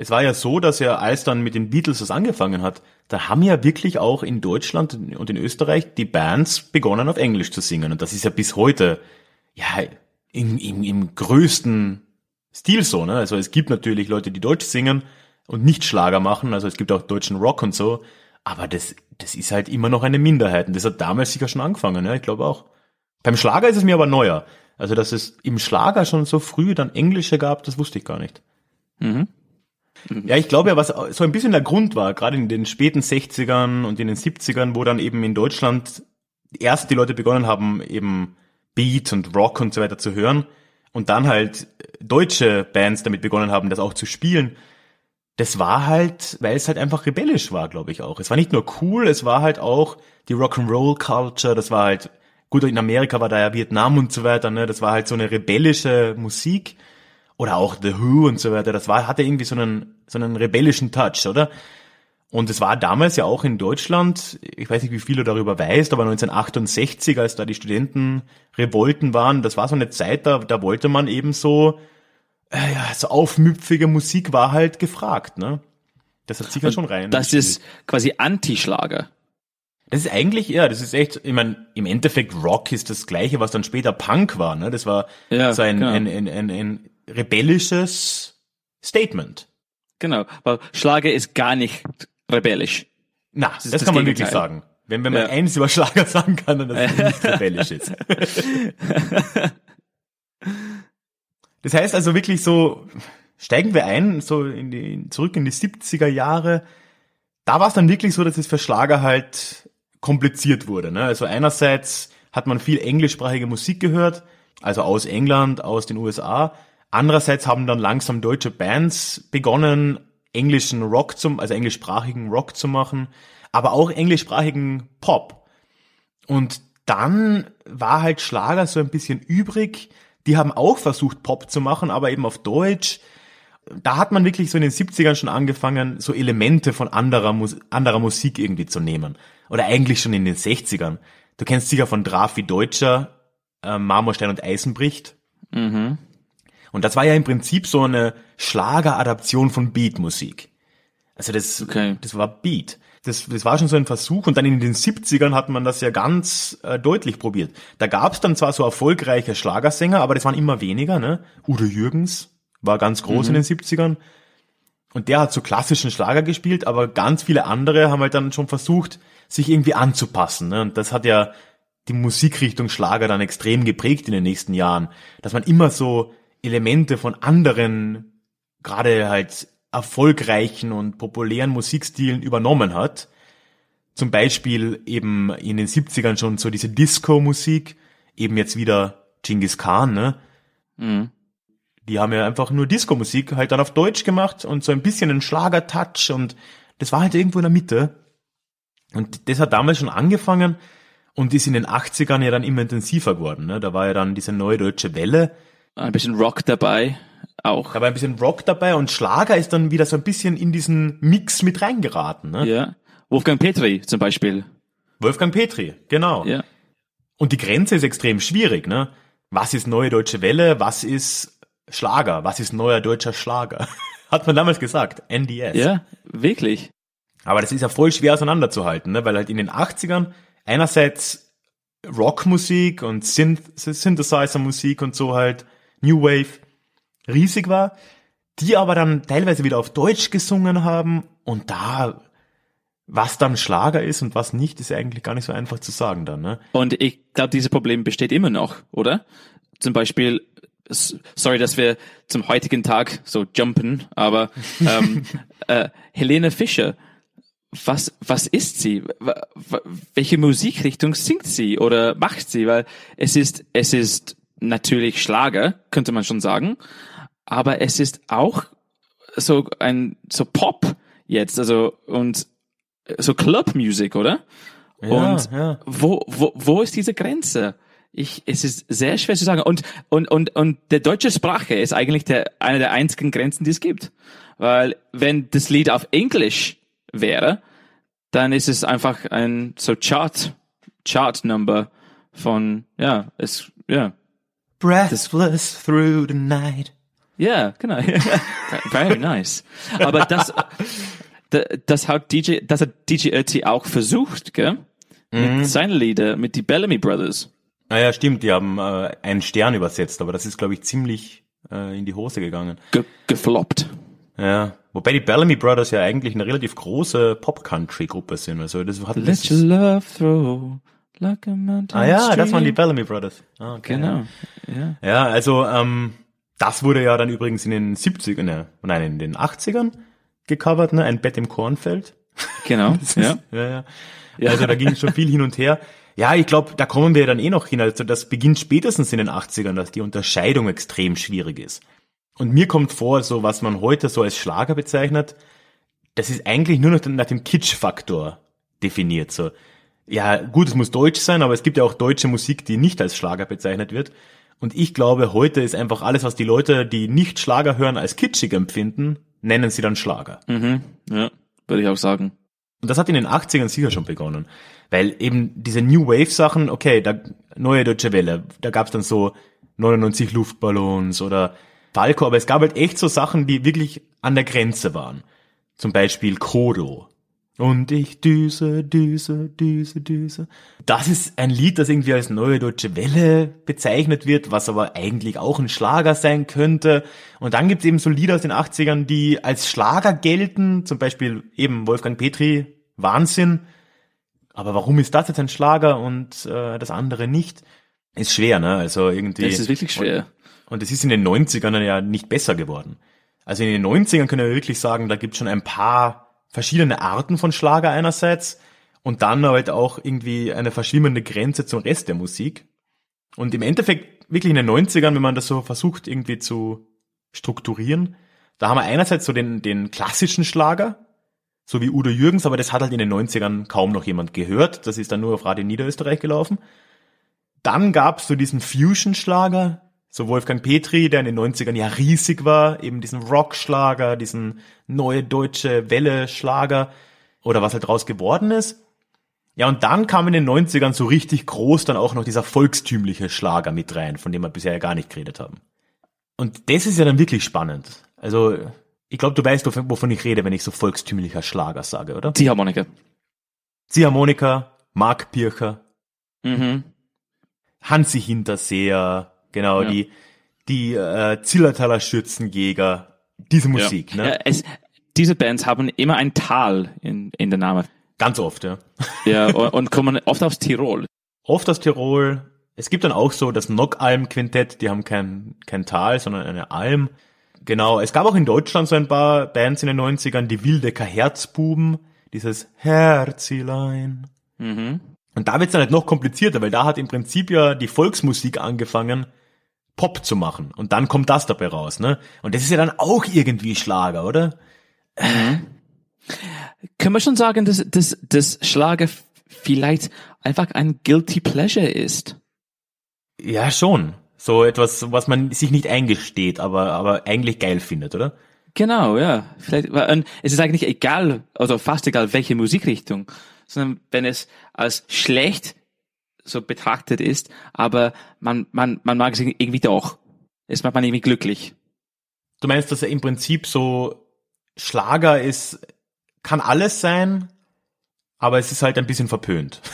Es war ja so, dass ja, als dann mit den Beatles das angefangen hat, da haben ja wirklich auch in Deutschland und in Österreich die Bands begonnen auf Englisch zu singen. Und das ist ja bis heute, ja, im, im, im größten Stil so, ne? Also es gibt natürlich Leute, die Deutsch singen und nicht Schlager machen, also es gibt auch deutschen Rock und so, aber das, das ist halt immer noch eine Minderheit und das hat damals sicher schon angefangen, ja, ich glaube auch. Beim Schlager ist es mir aber neuer. Also, dass es im Schlager schon so früh dann Englische gab, das wusste ich gar nicht. Mhm. Ja, ich glaube ja, was so ein bisschen der Grund war, gerade in den späten 60ern und in den 70ern, wo dann eben in Deutschland erst die Leute begonnen haben, eben Beat und Rock und so weiter zu hören, und dann halt deutsche Bands damit begonnen haben, das auch zu spielen, das war halt, weil es halt einfach rebellisch war, glaube ich auch. Es war nicht nur cool, es war halt auch die Rock'n'Roll Culture, das war halt, gut, in Amerika war da ja Vietnam und so weiter, ne, das war halt so eine rebellische Musik. Oder auch The Who und so weiter, das war, hatte irgendwie so einen, so einen rebellischen Touch, oder? Und es war damals ja auch in Deutschland, ich weiß nicht, wie viel du darüber weißt, aber 1968, als da die Studentenrevolten waren, das war so eine Zeit, da, da wollte man eben so, äh, ja, so aufmüpfige Musik war halt gefragt, ne? Das hat sicher Und schon rein. Das ist quasi Antischlager. Das ist eigentlich, ja, das ist echt, ich meine, im Endeffekt Rock ist das gleiche, was dann später Punk war, ne? Das war ja, so ein, genau. ein, ein, ein, ein rebellisches Statement. Genau, weil Schlager ist gar nicht rebellisch. Na, das, das kann man wirklich sagen. Wenn, wenn man ja. eins über Schlager sagen kann, dann dass es nicht rebellisch ist. das heißt also wirklich so, steigen wir ein, so in die, zurück in die 70er Jahre. Da war es dann wirklich so, dass es für Schlager halt kompliziert wurde. Ne? Also einerseits hat man viel englischsprachige Musik gehört, also aus England, aus den USA. Andererseits haben dann langsam deutsche Bands begonnen, englischen Rock zum, also englischsprachigen Rock zu machen, aber auch englischsprachigen Pop. Und dann war halt Schlager so ein bisschen übrig. Die haben auch versucht, Pop zu machen, aber eben auf Deutsch. Da hat man wirklich so in den 70ern schon angefangen, so Elemente von anderer, Mus anderer Musik irgendwie zu nehmen. Oder eigentlich schon in den 60ern. Du kennst sicher von Drafi Deutscher, äh, Marmorstein und Eisenbricht. Mhm. Und das war ja im Prinzip so eine Schlageradaption von Beatmusik. Also das, Okay. das war Beat. Das, das war schon so ein Versuch und dann in den 70ern hat man das ja ganz äh, deutlich probiert. Da gab es dann zwar so erfolgreiche Schlagersänger, aber das waren immer weniger. Ne? Udo Jürgens war ganz groß in den 70ern und der hat so klassischen Schlager gespielt, aber ganz viele andere haben halt dann schon versucht, sich irgendwie anzupassen. Ne? Und das hat ja die Musikrichtung Schlager dann extrem geprägt in den nächsten Jahren, dass man immer so Elemente von anderen, gerade halt erfolgreichen und populären Musikstilen übernommen hat. Zum Beispiel eben in den 70ern schon so diese Disco-Musik, eben jetzt wieder Genghis Khan, ne? Mhm. Die haben ja einfach nur Disco-Musik halt dann auf Deutsch gemacht und so ein bisschen einen Schlager-Touch und das war halt irgendwo in der Mitte. Und das hat damals schon angefangen und ist in den 80ern ja dann immer intensiver geworden. Ne? Da war ja dann diese neue deutsche Welle, Ein bisschen Rock dabei auch. da war ein bisschen Rock dabei und Schlager ist dann wieder so ein bisschen in diesen Mix mit reingeraten. Ne? Ja. Wolfgang Petri zum Beispiel. Wolfgang Petri, genau. Ja. Und die Grenze ist extrem schwierig. Ne? Was ist neue deutsche Welle? Was ist Schlager? Was ist neuer deutscher Schlager? Hat man damals gesagt, NDS. Ja, wirklich. Aber das ist ja voll schwer auseinanderzuhalten, ne? weil halt in den 80ern einerseits Rockmusik und Synth Synthesizer-Musik und so halt, New Wave, riesig war, die aber dann teilweise wieder auf Deutsch gesungen haben und da, was dann Schlager ist und was nicht, ist ja eigentlich gar nicht so einfach zu sagen dann, ne? Und ich glaube, dieses Problem besteht immer noch, oder? Zum Beispiel, sorry, dass wir zum heutigen Tag so jumpen, aber ähm, äh, Helene Fischer, was, was ist sie? Welche Musikrichtung singt sie oder macht sie? Weil es ist, es ist natürlich Schlager, könnte man schon sagen, aber es ist auch so ein, so Pop jetzt, also, und so Club-Music, oder? und ja. wo, wo, wo ist diese Grenze? Ich, es ist sehr schwer zu sagen. Und, und, und, und der deutsche Sprache ist eigentlich der, eine der einzigen Grenzen, die es gibt. Weil wenn das Lied auf Englisch wäre, dann ist es einfach ein so Chart, Chart Number von, ja, es, ja, Breathless through the night. ja, genau. Very nice. Aber das, da- das hat DJ, das hat DJ Ötzi auch versucht, gell? Mit seinen Lieder, mit die Bellamy Brothers. Naja, stimmt, die haben äh, einen Stern übersetzt, aber das ist, glaube ich, ziemlich äh, in die Hose gegangen. Ge gefloppt. Ja, wobei die Bellamy Brothers ja eigentlich eine relativ große Pop-Country-Gruppe sind. Also das hat Let das your love throw like a mountain Ah ja, das waren die stream. Bellamy Brothers. Ah, okay. Genau. Ja. Ja, also ähm, das wurde ja dann übrigens in den 70ern, ne, nein, in den 80ern gecovert, ne? Ein Bett im Kornfeld. Genau. ja. Ja, ja. Also da ging schon viel hin und her. Ja, ich glaube, da kommen wir dann eh noch hin. Also das beginnt spätestens in den 80ern, dass die Unterscheidung extrem schwierig ist. Und mir kommt vor, so was man heute so als Schlager bezeichnet, das ist eigentlich nur noch nach dem Kitsch-Faktor definiert. So, ja, gut, es muss deutsch sein, aber es gibt ja auch deutsche Musik, die nicht als Schlager bezeichnet wird. Und ich glaube, heute ist einfach alles, was die Leute, die nicht Schlager hören, als kitschig empfinden, nennen sie dann Schlager. Mhm. Ja. Würde ich auch sagen. Und das hat in den 80ern sicher schon begonnen. Weil eben diese New Wave Sachen, okay, da neue deutsche Welle, da gab's dann so 99 Luftballons oder Falco, aber es gab halt echt so Sachen, die wirklich an der Grenze waren. Zum Beispiel Kodo. Und ich düse, düse, düse, düse. Das ist ein Lied, das irgendwie als neue deutsche Welle bezeichnet wird, was aber eigentlich auch ein Schlager sein könnte. Und dann gibt's eben so Lieder aus den 80ern, die als Schlager gelten, zum Beispiel eben Wolfgang Petri, Wahnsinn. Aber warum ist das jetzt ein Schlager und äh, das andere nicht? Ist schwer, ne? Also irgendwie. Das ist wirklich schwer. Und es ist in den 90ern ja nicht besser geworden. Also in den 90ern können wir wirklich sagen, da gibt es schon ein paar verschiedene Arten von Schlager einerseits und dann halt auch irgendwie eine verschwimmende Grenze zum Rest der Musik. Und im Endeffekt wirklich in den 90ern, wenn man das so versucht irgendwie zu strukturieren, da haben wir einerseits so den, den klassischen Schlager, so wie Udo Jürgens, aber das hat halt in den 90ern kaum noch jemand gehört. Das ist dann nur auf Radio Niederösterreich gelaufen. Dann gab's so diesen Fusion-Schlager, so Wolfgang Petri, der in den 90ern ja riesig war, eben diesen Rock-Schlager, diesen neue deutsche Welle-Schlager oder was halt draus geworden ist. Ja, und dann kam in den 90ern so richtig groß dann auch noch dieser volkstümliche Schlager mit rein, von dem wir bisher ja gar nicht geredet haben. Und das ist ja dann wirklich spannend. Also Ich glaube, du weißt, wovon wovon ich rede, wenn ich so volkstümlicher Schlager sage, oder? Ziehharmonika. Ziehharmonika, Mark Pircher, Mhm. Hansi Hinterseher, genau, Ja. die, die äh, Zillertaler Schützenjäger, diese Musik, ja. ne? Ja, es, diese Bands haben immer ein Tal in, in der Name. Ganz oft, ja. Ja, und, und kommen oft aus Tirol. Oft aus Tirol. Es gibt dann auch so das Nockalm-Quintett, die haben kein, kein Tal, sondern eine Alm. Genau, es gab auch in Deutschland so ein paar Bands in den 90ern, die Wildecker Herzbuben, dieses Herzilein. Mhm. Und da wird's dann halt noch komplizierter, weil da hat im Prinzip ja die Volksmusik angefangen, Pop zu machen. Und dann kommt das dabei raus, ne? Und das ist ja dann auch irgendwie Schlager, oder? Können wir schon sagen, dass, dass, dass Schlager vielleicht einfach ein Guilty Pleasure ist? Ja, schon. So etwas, was man sich nicht eingesteht, aber, aber eigentlich geil findet, oder? Genau, ja. Vielleicht, und es ist eigentlich egal, oder fast egal, welche Musikrichtung, sondern wenn es als schlecht so betrachtet ist, aber man, man, man mag es irgendwie doch. Es macht man irgendwie glücklich. Du meinst, dass er im Prinzip so Schlager ist, kann alles sein, aber es ist halt ein bisschen verpönt.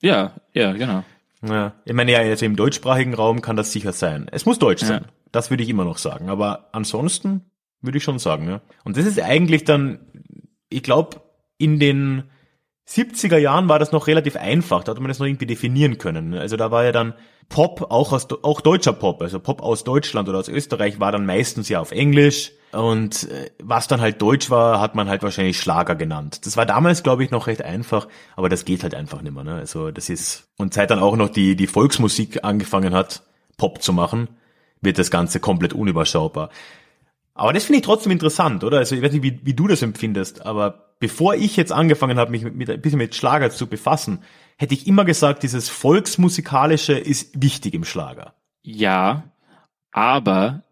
Ja, ja, genau. Ja, ich meine, ja, also im deutschsprachigen Raum kann das sicher sein. Es muss deutsch Ja. sein. Das würde ich immer noch sagen. Aber ansonsten würde ich schon sagen, ja. Und das ist eigentlich dann, ich glaube, in den 70er Jahren war das noch relativ einfach. Da hat man das noch irgendwie definieren können. Also da war ja dann Pop, auch aus, auch deutscher Pop, also Pop aus Deutschland oder aus Österreich war dann meistens ja auf Englisch. Und äh, was dann halt deutsch war, hat man halt wahrscheinlich Schlager genannt. Das war damals, glaube ich, noch recht einfach, aber das geht halt einfach nicht mehr. Ne? Also das ist, und seit dann auch noch die, die Volksmusik angefangen hat, Pop zu machen, wird das Ganze komplett unüberschaubar. Aber das finde ich trotzdem interessant, oder? Also ich weiß nicht, wie, wie du das empfindest, aber bevor ich jetzt angefangen habe, mich mit, mit, ein bisschen mit Schlager zu befassen, hätte ich immer gesagt, dieses Volksmusikalische ist wichtig im Schlager. Ja, aber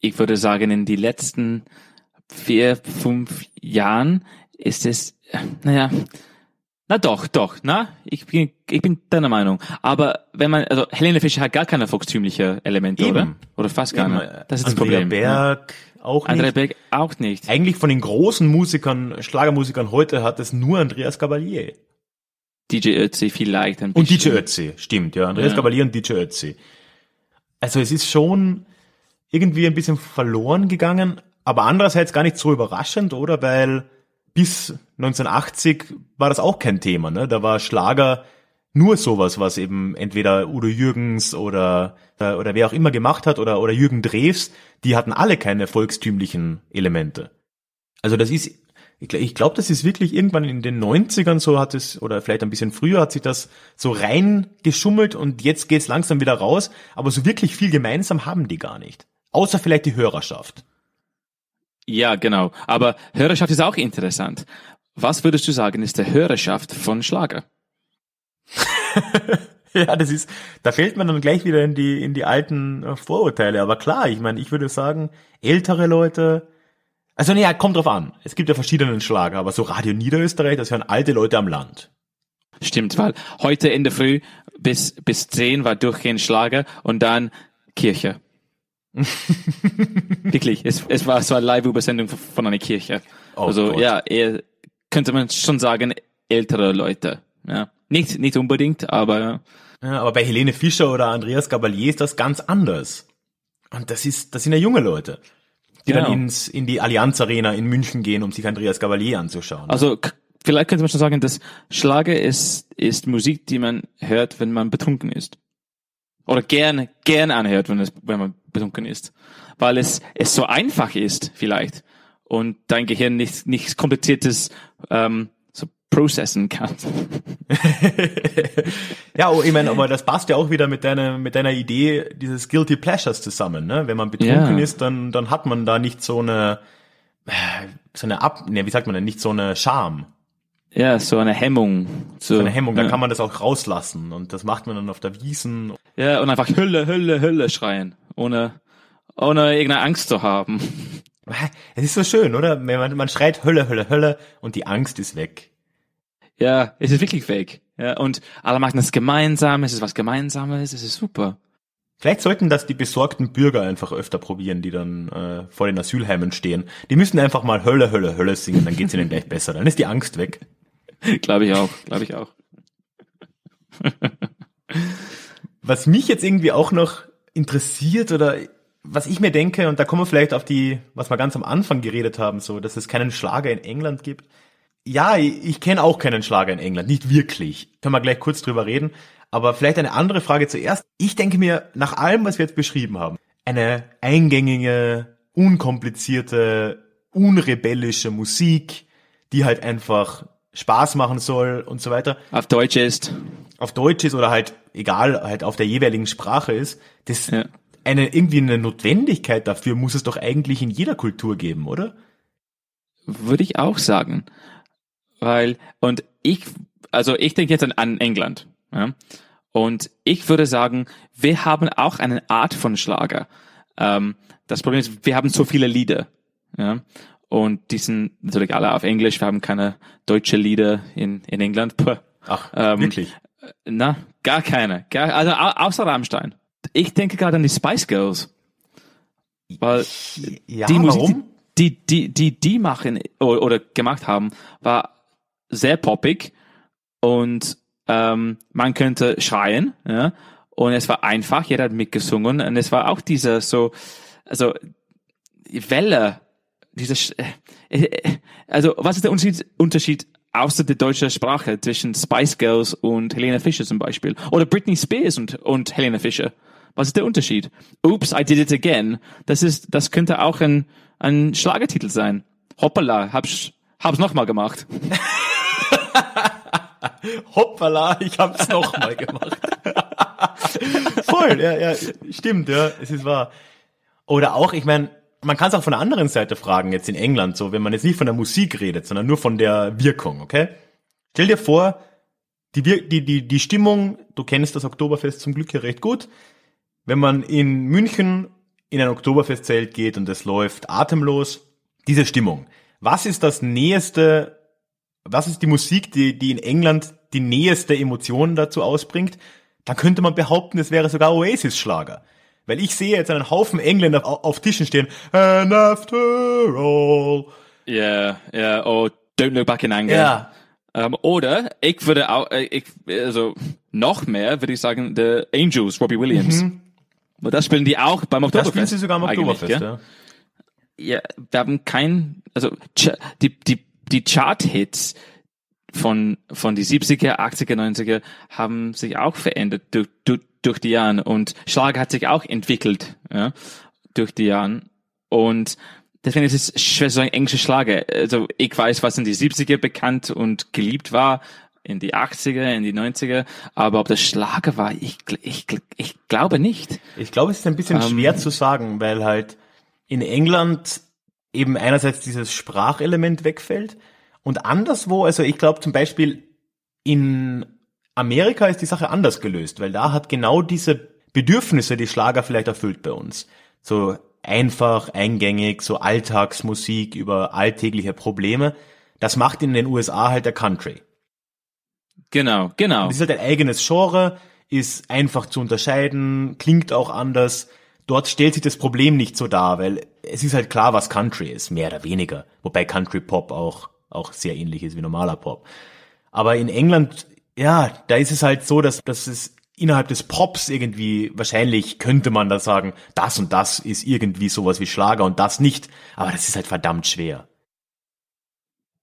ich würde sagen, in die letzten vier, fünf Jahren ist es, naja, na doch, doch, na, ich bin, ich bin deiner Meinung. Aber wenn man, also Helene Fischer hat gar keine volkstümliche Elemente, Eben. oder? Oder fast gar nicht. Das ist das Andrea Problem. Berg auch Ja. Andrea nicht. Berg auch nicht. Eigentlich von den großen Musikern, Schlagermusikern heute hat es nur Andreas Gabalier. DJ Ötzi vielleicht ein Und bisschen. DJ Ötzi, stimmt, ja. Andreas Ja. Gabalier und DJ Ötzi. Also es ist schon irgendwie ein bisschen verloren gegangen, aber andererseits gar nicht so überraschend, oder? Weil bis 1980 war das auch kein Thema, ne? Da war Schlager nur sowas, was eben entweder Udo Jürgens oder, oder wer auch immer gemacht hat oder, oder Jürgen Drews, die hatten alle keine volkstümlichen Elemente. Also das ist, ich glaube, das ist wirklich irgendwann in den 90ern so hat es, oder vielleicht ein bisschen früher hat sich das so reingeschummelt und jetzt geht's langsam wieder raus, aber so wirklich viel gemeinsam haben die gar nicht. Außer vielleicht die Hörerschaft. Ja, genau. Aber Hörerschaft ist auch interessant. Was würdest du sagen, ist der Hörerschaft von Schlager? Ja, das ist, da fällt man dann gleich wieder in die, in die alten äh, Vorurteile. Aber klar, ich meine, ich würde sagen, ältere Leute, also nee, ja, kommt drauf an. Es gibt ja verschiedenen Schlager, aber so Radio Niederösterreich, das hören alte Leute am Land. Stimmt, weil heute in der Früh bis, bis 10 war durchgehend Schlager und dann Kirche. Wirklich, es, es war so eine Live-Übersendung von einer Kirche. Oh also Gott. ja, eher, könnte man schon sagen, ältere Leute. Ja. Nicht, nicht unbedingt, aber Ja, aber bei Helene Fischer oder Andreas Gabalier ist das ganz anders. Und das ist, das sind ja junge Leute, die Genau. dann ins, in die Allianz Arena in München gehen, um sich Andreas Gabalier anzuschauen. also vielleicht könnte man schon sagen, dass Schlager ist, ist Musik, die man hört, wenn man betrunken ist. Oder gern, gern anhört, wenn, es, wenn man betrunken ist. Weil es, es so einfach ist, vielleicht. Und dein Gehirn nichts, nichts kompliziertes ähm, processen kann. ja, oh, ich meine, aber das passt ja auch wieder mit deiner, mit deiner Idee dieses Guilty Pleasures zusammen, ne? Wenn man betrunken Ja. ist, dann, dann hat man da nicht so eine, äh, so eine Ab, ne, wie sagt man denn, nicht so eine Scham, Ja, so eine Hemmung. So, so eine Hemmung, dann ja. kann man das auch rauslassen und das macht man dann auf der Wiesen. Ja, und einfach Hölle, Hölle, Hölle schreien. Ohne, ohne irgendeine Angst zu haben. Es ist so schön, oder? Man, man schreit Hölle, Hölle, Hölle und die Angst ist weg. Ja, es ist wirklich fake. Ja, und alle machen das gemeinsam, es ist was Gemeinsames, es ist super. Vielleicht sollten das die besorgten Bürger einfach öfter probieren, die dann äh, vor den Asylheimen stehen. Die müssen einfach mal Hölle, Hölle, Hölle singen, dann geht's ihnen gleich besser. Dann ist die Angst weg. Glaube ich auch, glaube ich auch. Was mich jetzt irgendwie auch noch interessiert oder was ich mir denke, und da kommen wir vielleicht auf die, was wir ganz am Anfang geredet haben, so, dass es keinen Schlager in England gibt. Ja, ich, kenne auch keinen Schlager in England, nicht wirklich. Können wir gleich kurz drüber reden. Aber vielleicht eine andere Frage zuerst. Ich denke mir, nach allem, was wir jetzt beschrieben haben, eine eingängige, unkomplizierte, unrebellische Musik, die halt einfach Spaß machen soll und so weiter. Auf Deutsch ist. Auf Deutsch ist oder halt, egal, halt auf der jeweiligen Sprache ist. Das, Ja. eine, irgendwie eine Notwendigkeit dafür muss es doch eigentlich in jeder Kultur geben, oder? Würde ich auch sagen. Weil, und ich, also ich denke jetzt an, an England. Ja? Und ich würde sagen, wir haben auch eine Art von Schlager. Ähm, das Problem ist, wir haben so viele Lieder. Ja? Und die sind natürlich alle auf Englisch. Wir haben keine deutsche Lieder in, in England. Puh. Ach, Ähm, wirklich. Na, gar keine. Gar, also au- außer Rammstein. Ich denke gerade an die Spice Girls. Weil Ja, die Musik, warum? die, die, die, die machen oder gemacht haben, war sehr poppig und ähm, man könnte schreien, ja, und es war einfach, jeder hat mitgesungen und es war auch dieser so, also die Welle, diese, äh, äh, also was ist der Unterschied, Unterschied außer der deutschen Sprache zwischen Spice Girls und Helena Fischer zum Beispiel oder Britney Spears und, und Helena Fischer? Was ist der Unterschied? Oops, I did it again. Das ist, das könnte auch ein, ein Schlagertitel sein. Hoppala, hab's, hab's nochmal gemacht. Hoppala, ich hab's noch mal gemacht. Voll, ja, ja, stimmt, ja, es ist wahr. Oder auch, ich meine, man kann es auch von der anderen Seite fragen, jetzt in England, so, wenn man jetzt nicht von der Musik redet, sondern nur von der Wirkung, okay? Stell dir vor, die, die, die, die Stimmung, du kennst das Oktoberfest zum Glück ja recht gut, wenn man in München in ein Oktoberfestzelt geht und es läuft atemlos, diese Stimmung. Was ist das nächste, was ist die Musik, die, die in England die nächste Emotion dazu ausbringt? Dann könnte man behaupten, es wäre sogar Oasis-Schlager. Weil ich sehe jetzt einen Haufen Engländer auf, auf Tischen stehen. And after all. Ja, ja, oh, Don't Look Back in Anger. Ja. Ähm, oder ich würde auch, äh, ich, also noch mehr würde ich sagen, The Angels, Robbie Williams. Aber das spielen die auch beim Das Oktoberfest. spielen sie sogar am Oktoberfest, gell? ja. ja, wir haben kein, also die, die, die Chart-Hits von, von die 70er, 80er, 90er haben sich auch verändert durch, durch, durch die Jahre und Schlager hat sich auch entwickelt, ja, durch die Jahre und deswegen ist es schwer zu sagen, englische Schlager. Also ich weiß, was in die 70er bekannt und geliebt war, in die 80er, in die 90er, aber ob das Schlager war, ich, ich, ich glaube nicht. Ich glaube, es ist ein bisschen Ähm, schwer zu sagen, weil halt in England eben einerseits dieses Sprachelement wegfällt und anderswo, also ich glaube zum Beispiel in Amerika ist die Sache anders gelöst, weil da hat genau diese Bedürfnisse die Schlager vielleicht erfüllt bei uns. So einfach, eingängig, so Alltagsmusik über alltägliche Probleme. Das macht in den USA halt der Country. Genau, genau. Das ist halt ein eigenes Genre, ist einfach zu unterscheiden, klingt auch anders. Dort stellt sich das Problem nicht so dar, weil es ist halt klar, was Country ist, mehr oder weniger. Wobei Country Pop auch, auch sehr ähnlich ist wie normaler Pop. Aber in England, ja, da ist es halt so, dass, dass es innerhalb des Pops irgendwie, wahrscheinlich könnte man da sagen, das und das ist irgendwie sowas wie Schlager und das nicht. Aber das ist halt verdammt schwer.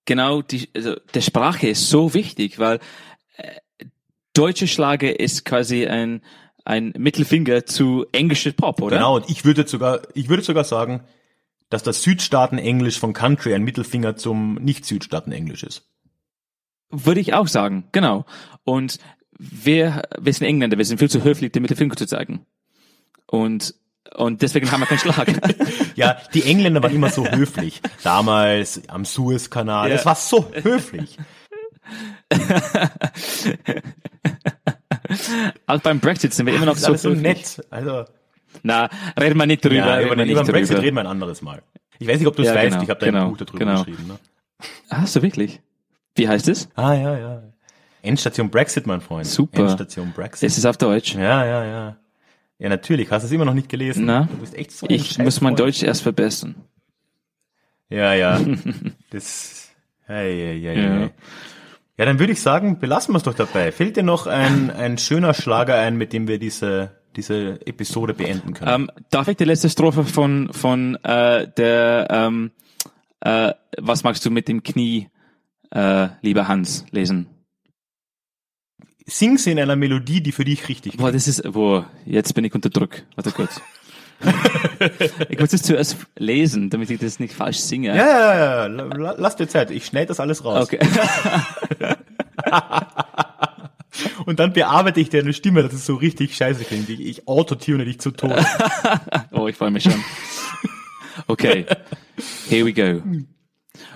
genau die, also der Sprache ist so wichtig, weil äh, deutsche Schlager ist quasi ein ein Mittelfinger zu englischer Pop, oder? Genau, und ich würde sogar, ich würde sogar sagen, dass das Südstaaten-Englisch von Country ein Mittelfinger zum Nicht-Südstaaten-Englisch ist. Würde ich auch sagen, genau. Und wir, wir sind Engländer, wir sind viel zu höflich, den Mittelfinger zu zeigen. Und und deswegen haben wir keinen Schlag. Ja, die Engländer waren immer so höflich. Damals am Suezkanal. Ja. Es war so höflich. Auch beim Brexit sind wir immer noch so, alles so nett. Also, Na, reden wir nicht drüber. ja, reden über, wir nicht über den Brexit drüber. reden wir ein anderes Mal. Ich weiß nicht, ob du es Ja, weißt, genau, ich habe da genau, ein Buch darüber genau. geschrieben. Ne? Hast du wirklich? Wie heißt es? Ah, ja, ja. Endstation Brexit, mein Freund. Super. Endstation Brexit. Es ist auf Deutsch. Ja, ja, ja. Ja, natürlich. Hast du es immer noch nicht gelesen? Na? Du bist echt so ein Ich muss mein. Deutsch erst verbessern. Ja, ja. Das. Hey, hey, hey, Ja. hey. Ja, dann würde ich sagen, belassen wir es doch dabei. Fällt dir noch ein, ein schöner Schlager ein, mit dem wir diese, diese Episode beenden können? Ähm, darf ich die letzte Strophe von, von äh, der ähm, äh, Was magst du mit dem Knie, äh, lieber Hans, lesen? Sing sie in einer Melodie, die für dich richtig Boah, das ist, boah, jetzt bin ich unter Druck. Warte kurz. Ich muss es zuerst lesen, damit ich das nicht falsch singe. Ja, ja, ja, la- lass dir Zeit. Ich schneide das alles raus. Okay. Und dann bearbeite ich deine Stimme, dass es so richtig scheiße klingt. Ich, ich autotune dich zu Tode. Oh, ich freue mich schon. Okay, here we go.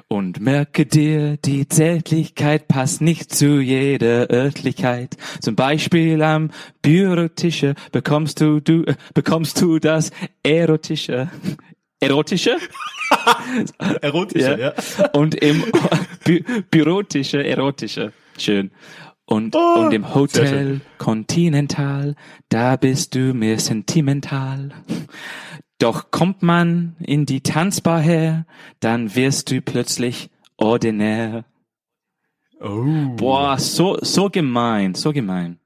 Und merke dir, die Zärtlichkeit passt nicht zu jeder Örtlichkeit. Zum Beispiel am Bürotische bekommst du, du äh, bekommst du das Erotische. Erotische? Erotischer, ja. Und im Bü Bürotische, Erotische. Schön. Und, Oh, und im Hotel. Continental, da bist du mir sentimental. Doch kommt man in die Tanzbar her, dann wirst du plötzlich ordinär. Oh. Boah, so, so gemein, so gemein.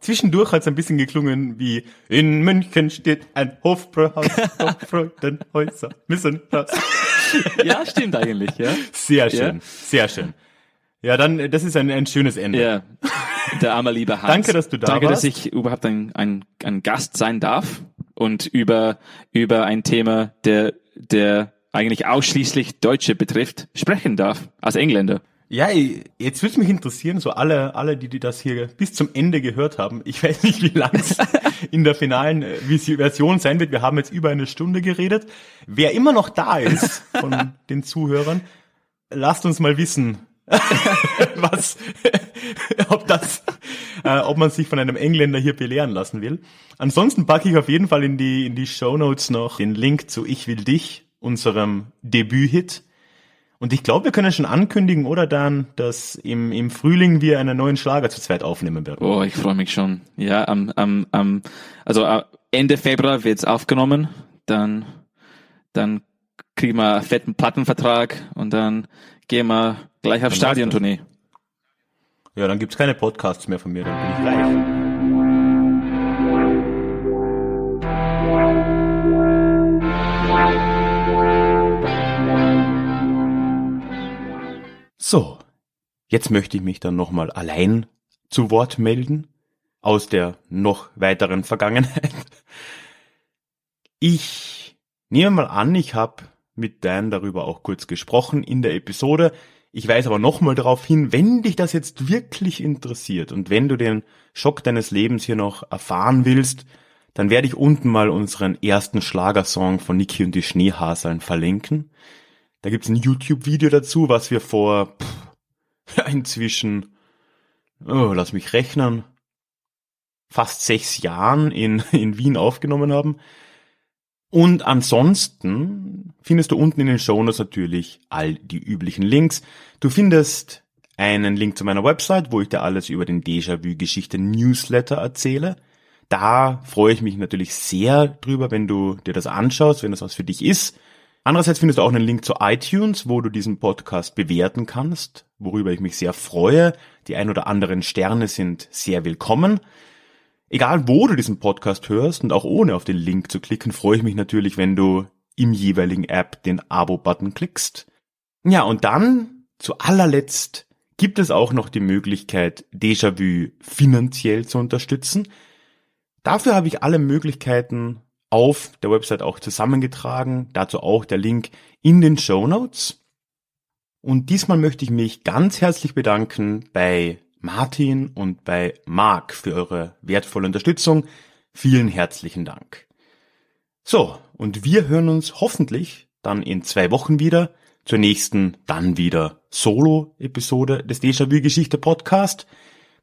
Zwischendurch hat es ein bisschen geklungen wie In München steht ein Hofbräuhaus, Hofbräutenhäuser müssen raus. Ja, stimmt eigentlich, ja. Sehr schön, Ja. sehr schön. Ja, dann, das ist ein, ein schönes Ende. Ja, der arme liebe Hans. Danke, dass du da Danke, warst. dass ich überhaupt ein, ein, ein Gast sein darf und über, über ein Thema, der, der eigentlich ausschließlich Deutsche betrifft, sprechen darf, als Engländer. Ja, jetzt würde mich interessieren, so alle, alle, die, die das hier bis zum Ende gehört haben. Ich weiß nicht, wie lang es in der finalen äh, Version sein wird. Wir haben jetzt über eine Stunde geredet. Wer immer noch da ist von den Zuhörern, lasst uns mal wissen, was, ob das, äh, ob man sich von einem Engländer hier belehren lassen will. Ansonsten packe ich auf jeden Fall in die, in die Show Notes noch den Link zu Ich will dich, unserem Debüt-Hit. Und ich glaube, wir können schon ankündigen, oder Dan, dass im, im Frühling wir einen neuen Schlager zu zweit aufnehmen werden. Oh, ich freue mich schon. Ja, am, am, am, also äh, Ende Februar wird's aufgenommen, dann, dann kriegen wir einen fetten Plattenvertrag und dann gehen wir gleich auf Stadiontournee. Ja, dann gibt's keine Podcasts mehr von mir, dann bin ich live. So, jetzt möchte ich mich dann nochmal allein zu Wort melden, aus der noch weiteren Vergangenheit. Ich nehme mal an, ich habe mit Dan darüber auch kurz gesprochen in der Episode. Ich weise aber nochmal darauf hin, wenn dich das jetzt wirklich interessiert und wenn du den Schock deines Lebens hier noch erfahren willst, dann werde ich unten mal unseren ersten Schlagersong von Niki und die Schneehaseln verlinken. Da gibt's ein YouTube-Video dazu, was wir vor pff, inzwischen, oh, lass mich rechnen, fast sechs Jahren in, in Wien aufgenommen haben. Und ansonsten findest du unten in den Shownotes natürlich all die üblichen Links. Du findest einen Link zu meiner Website, wo ich dir alles über den Déjà-vu-Geschichte Newsletter erzähle. Da freue ich mich natürlich sehr drüber, wenn du dir das anschaust, wenn das was für dich ist. Andererseits findest du auch einen Link zu iTunes, wo du diesen Podcast bewerten kannst, worüber ich mich sehr freue. Die ein oder anderen Sterne sind sehr willkommen. Egal wo du diesen Podcast hörst und auch ohne auf den Link zu klicken, freue ich mich natürlich, wenn du im jeweiligen App den Abo-Button klickst. Ja, und dann zu allerletzt gibt es auch noch die Möglichkeit, Déjà-vu finanziell zu unterstützen. Dafür habe ich alle Möglichkeiten auf der Website auch zusammengetragen, dazu auch der Link in den Show Notes. Und diesmal möchte ich mich ganz herzlich bedanken bei Martin und bei Marc für eure wertvolle Unterstützung. Vielen herzlichen Dank. So, und wir hören uns hoffentlich dann in zwei Wochen wieder zur nächsten, dann wieder Solo-Episode des Déjà-vu-Geschichte Podcast.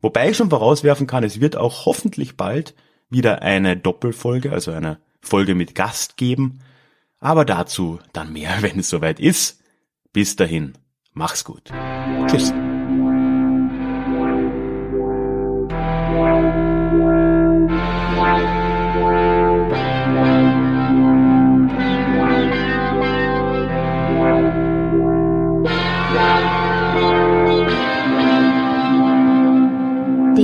Wobei ich schon vorauswerfen kann, es wird auch hoffentlich bald wieder eine Doppelfolge, also eine Folge mit Gast geben. Aber dazu dann mehr, wenn es soweit ist. Bis dahin, mach's gut. Tschüss.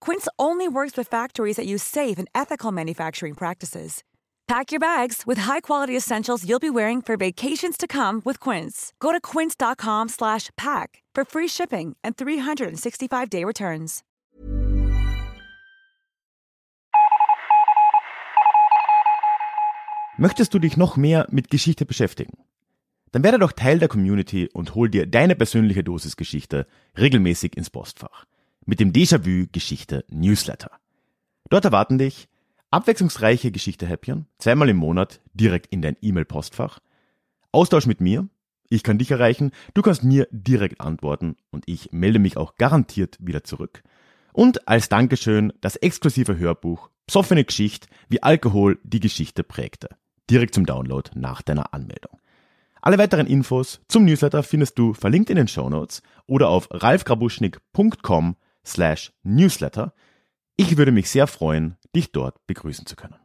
Quince only works with factories that use safe and ethical manufacturing practices. Pack your bags with high-quality essentials you'll be wearing for vacations to come with Quince. Go to quince.com/pack for free shipping and 365-day returns. Möchtest du dich noch mehr mit Geschichte beschäftigen? Dann werde doch Teil der Community und hol dir deine persönliche Dosis Geschichte regelmäßig ins Postfach. Mit dem Déjà-vu Geschichte Newsletter. Dort erwarten dich abwechslungsreiche Geschichte-Häppchen, zweimal im Monat direkt in dein E-Mail-Postfach, Austausch mit mir, ich kann dich erreichen, du kannst mir direkt antworten und ich melde mich auch garantiert wieder zurück. Und als Dankeschön das exklusive Hörbuch Psoffene Geschichte, wie Alkohol die Geschichte prägte. Direkt zum Download nach deiner Anmeldung. Alle weiteren Infos zum Newsletter findest du verlinkt in den Show Notes oder auf ralfgrabuschnick.com slash newsletter. Ich würde mich sehr freuen, dich dort begrüßen zu können.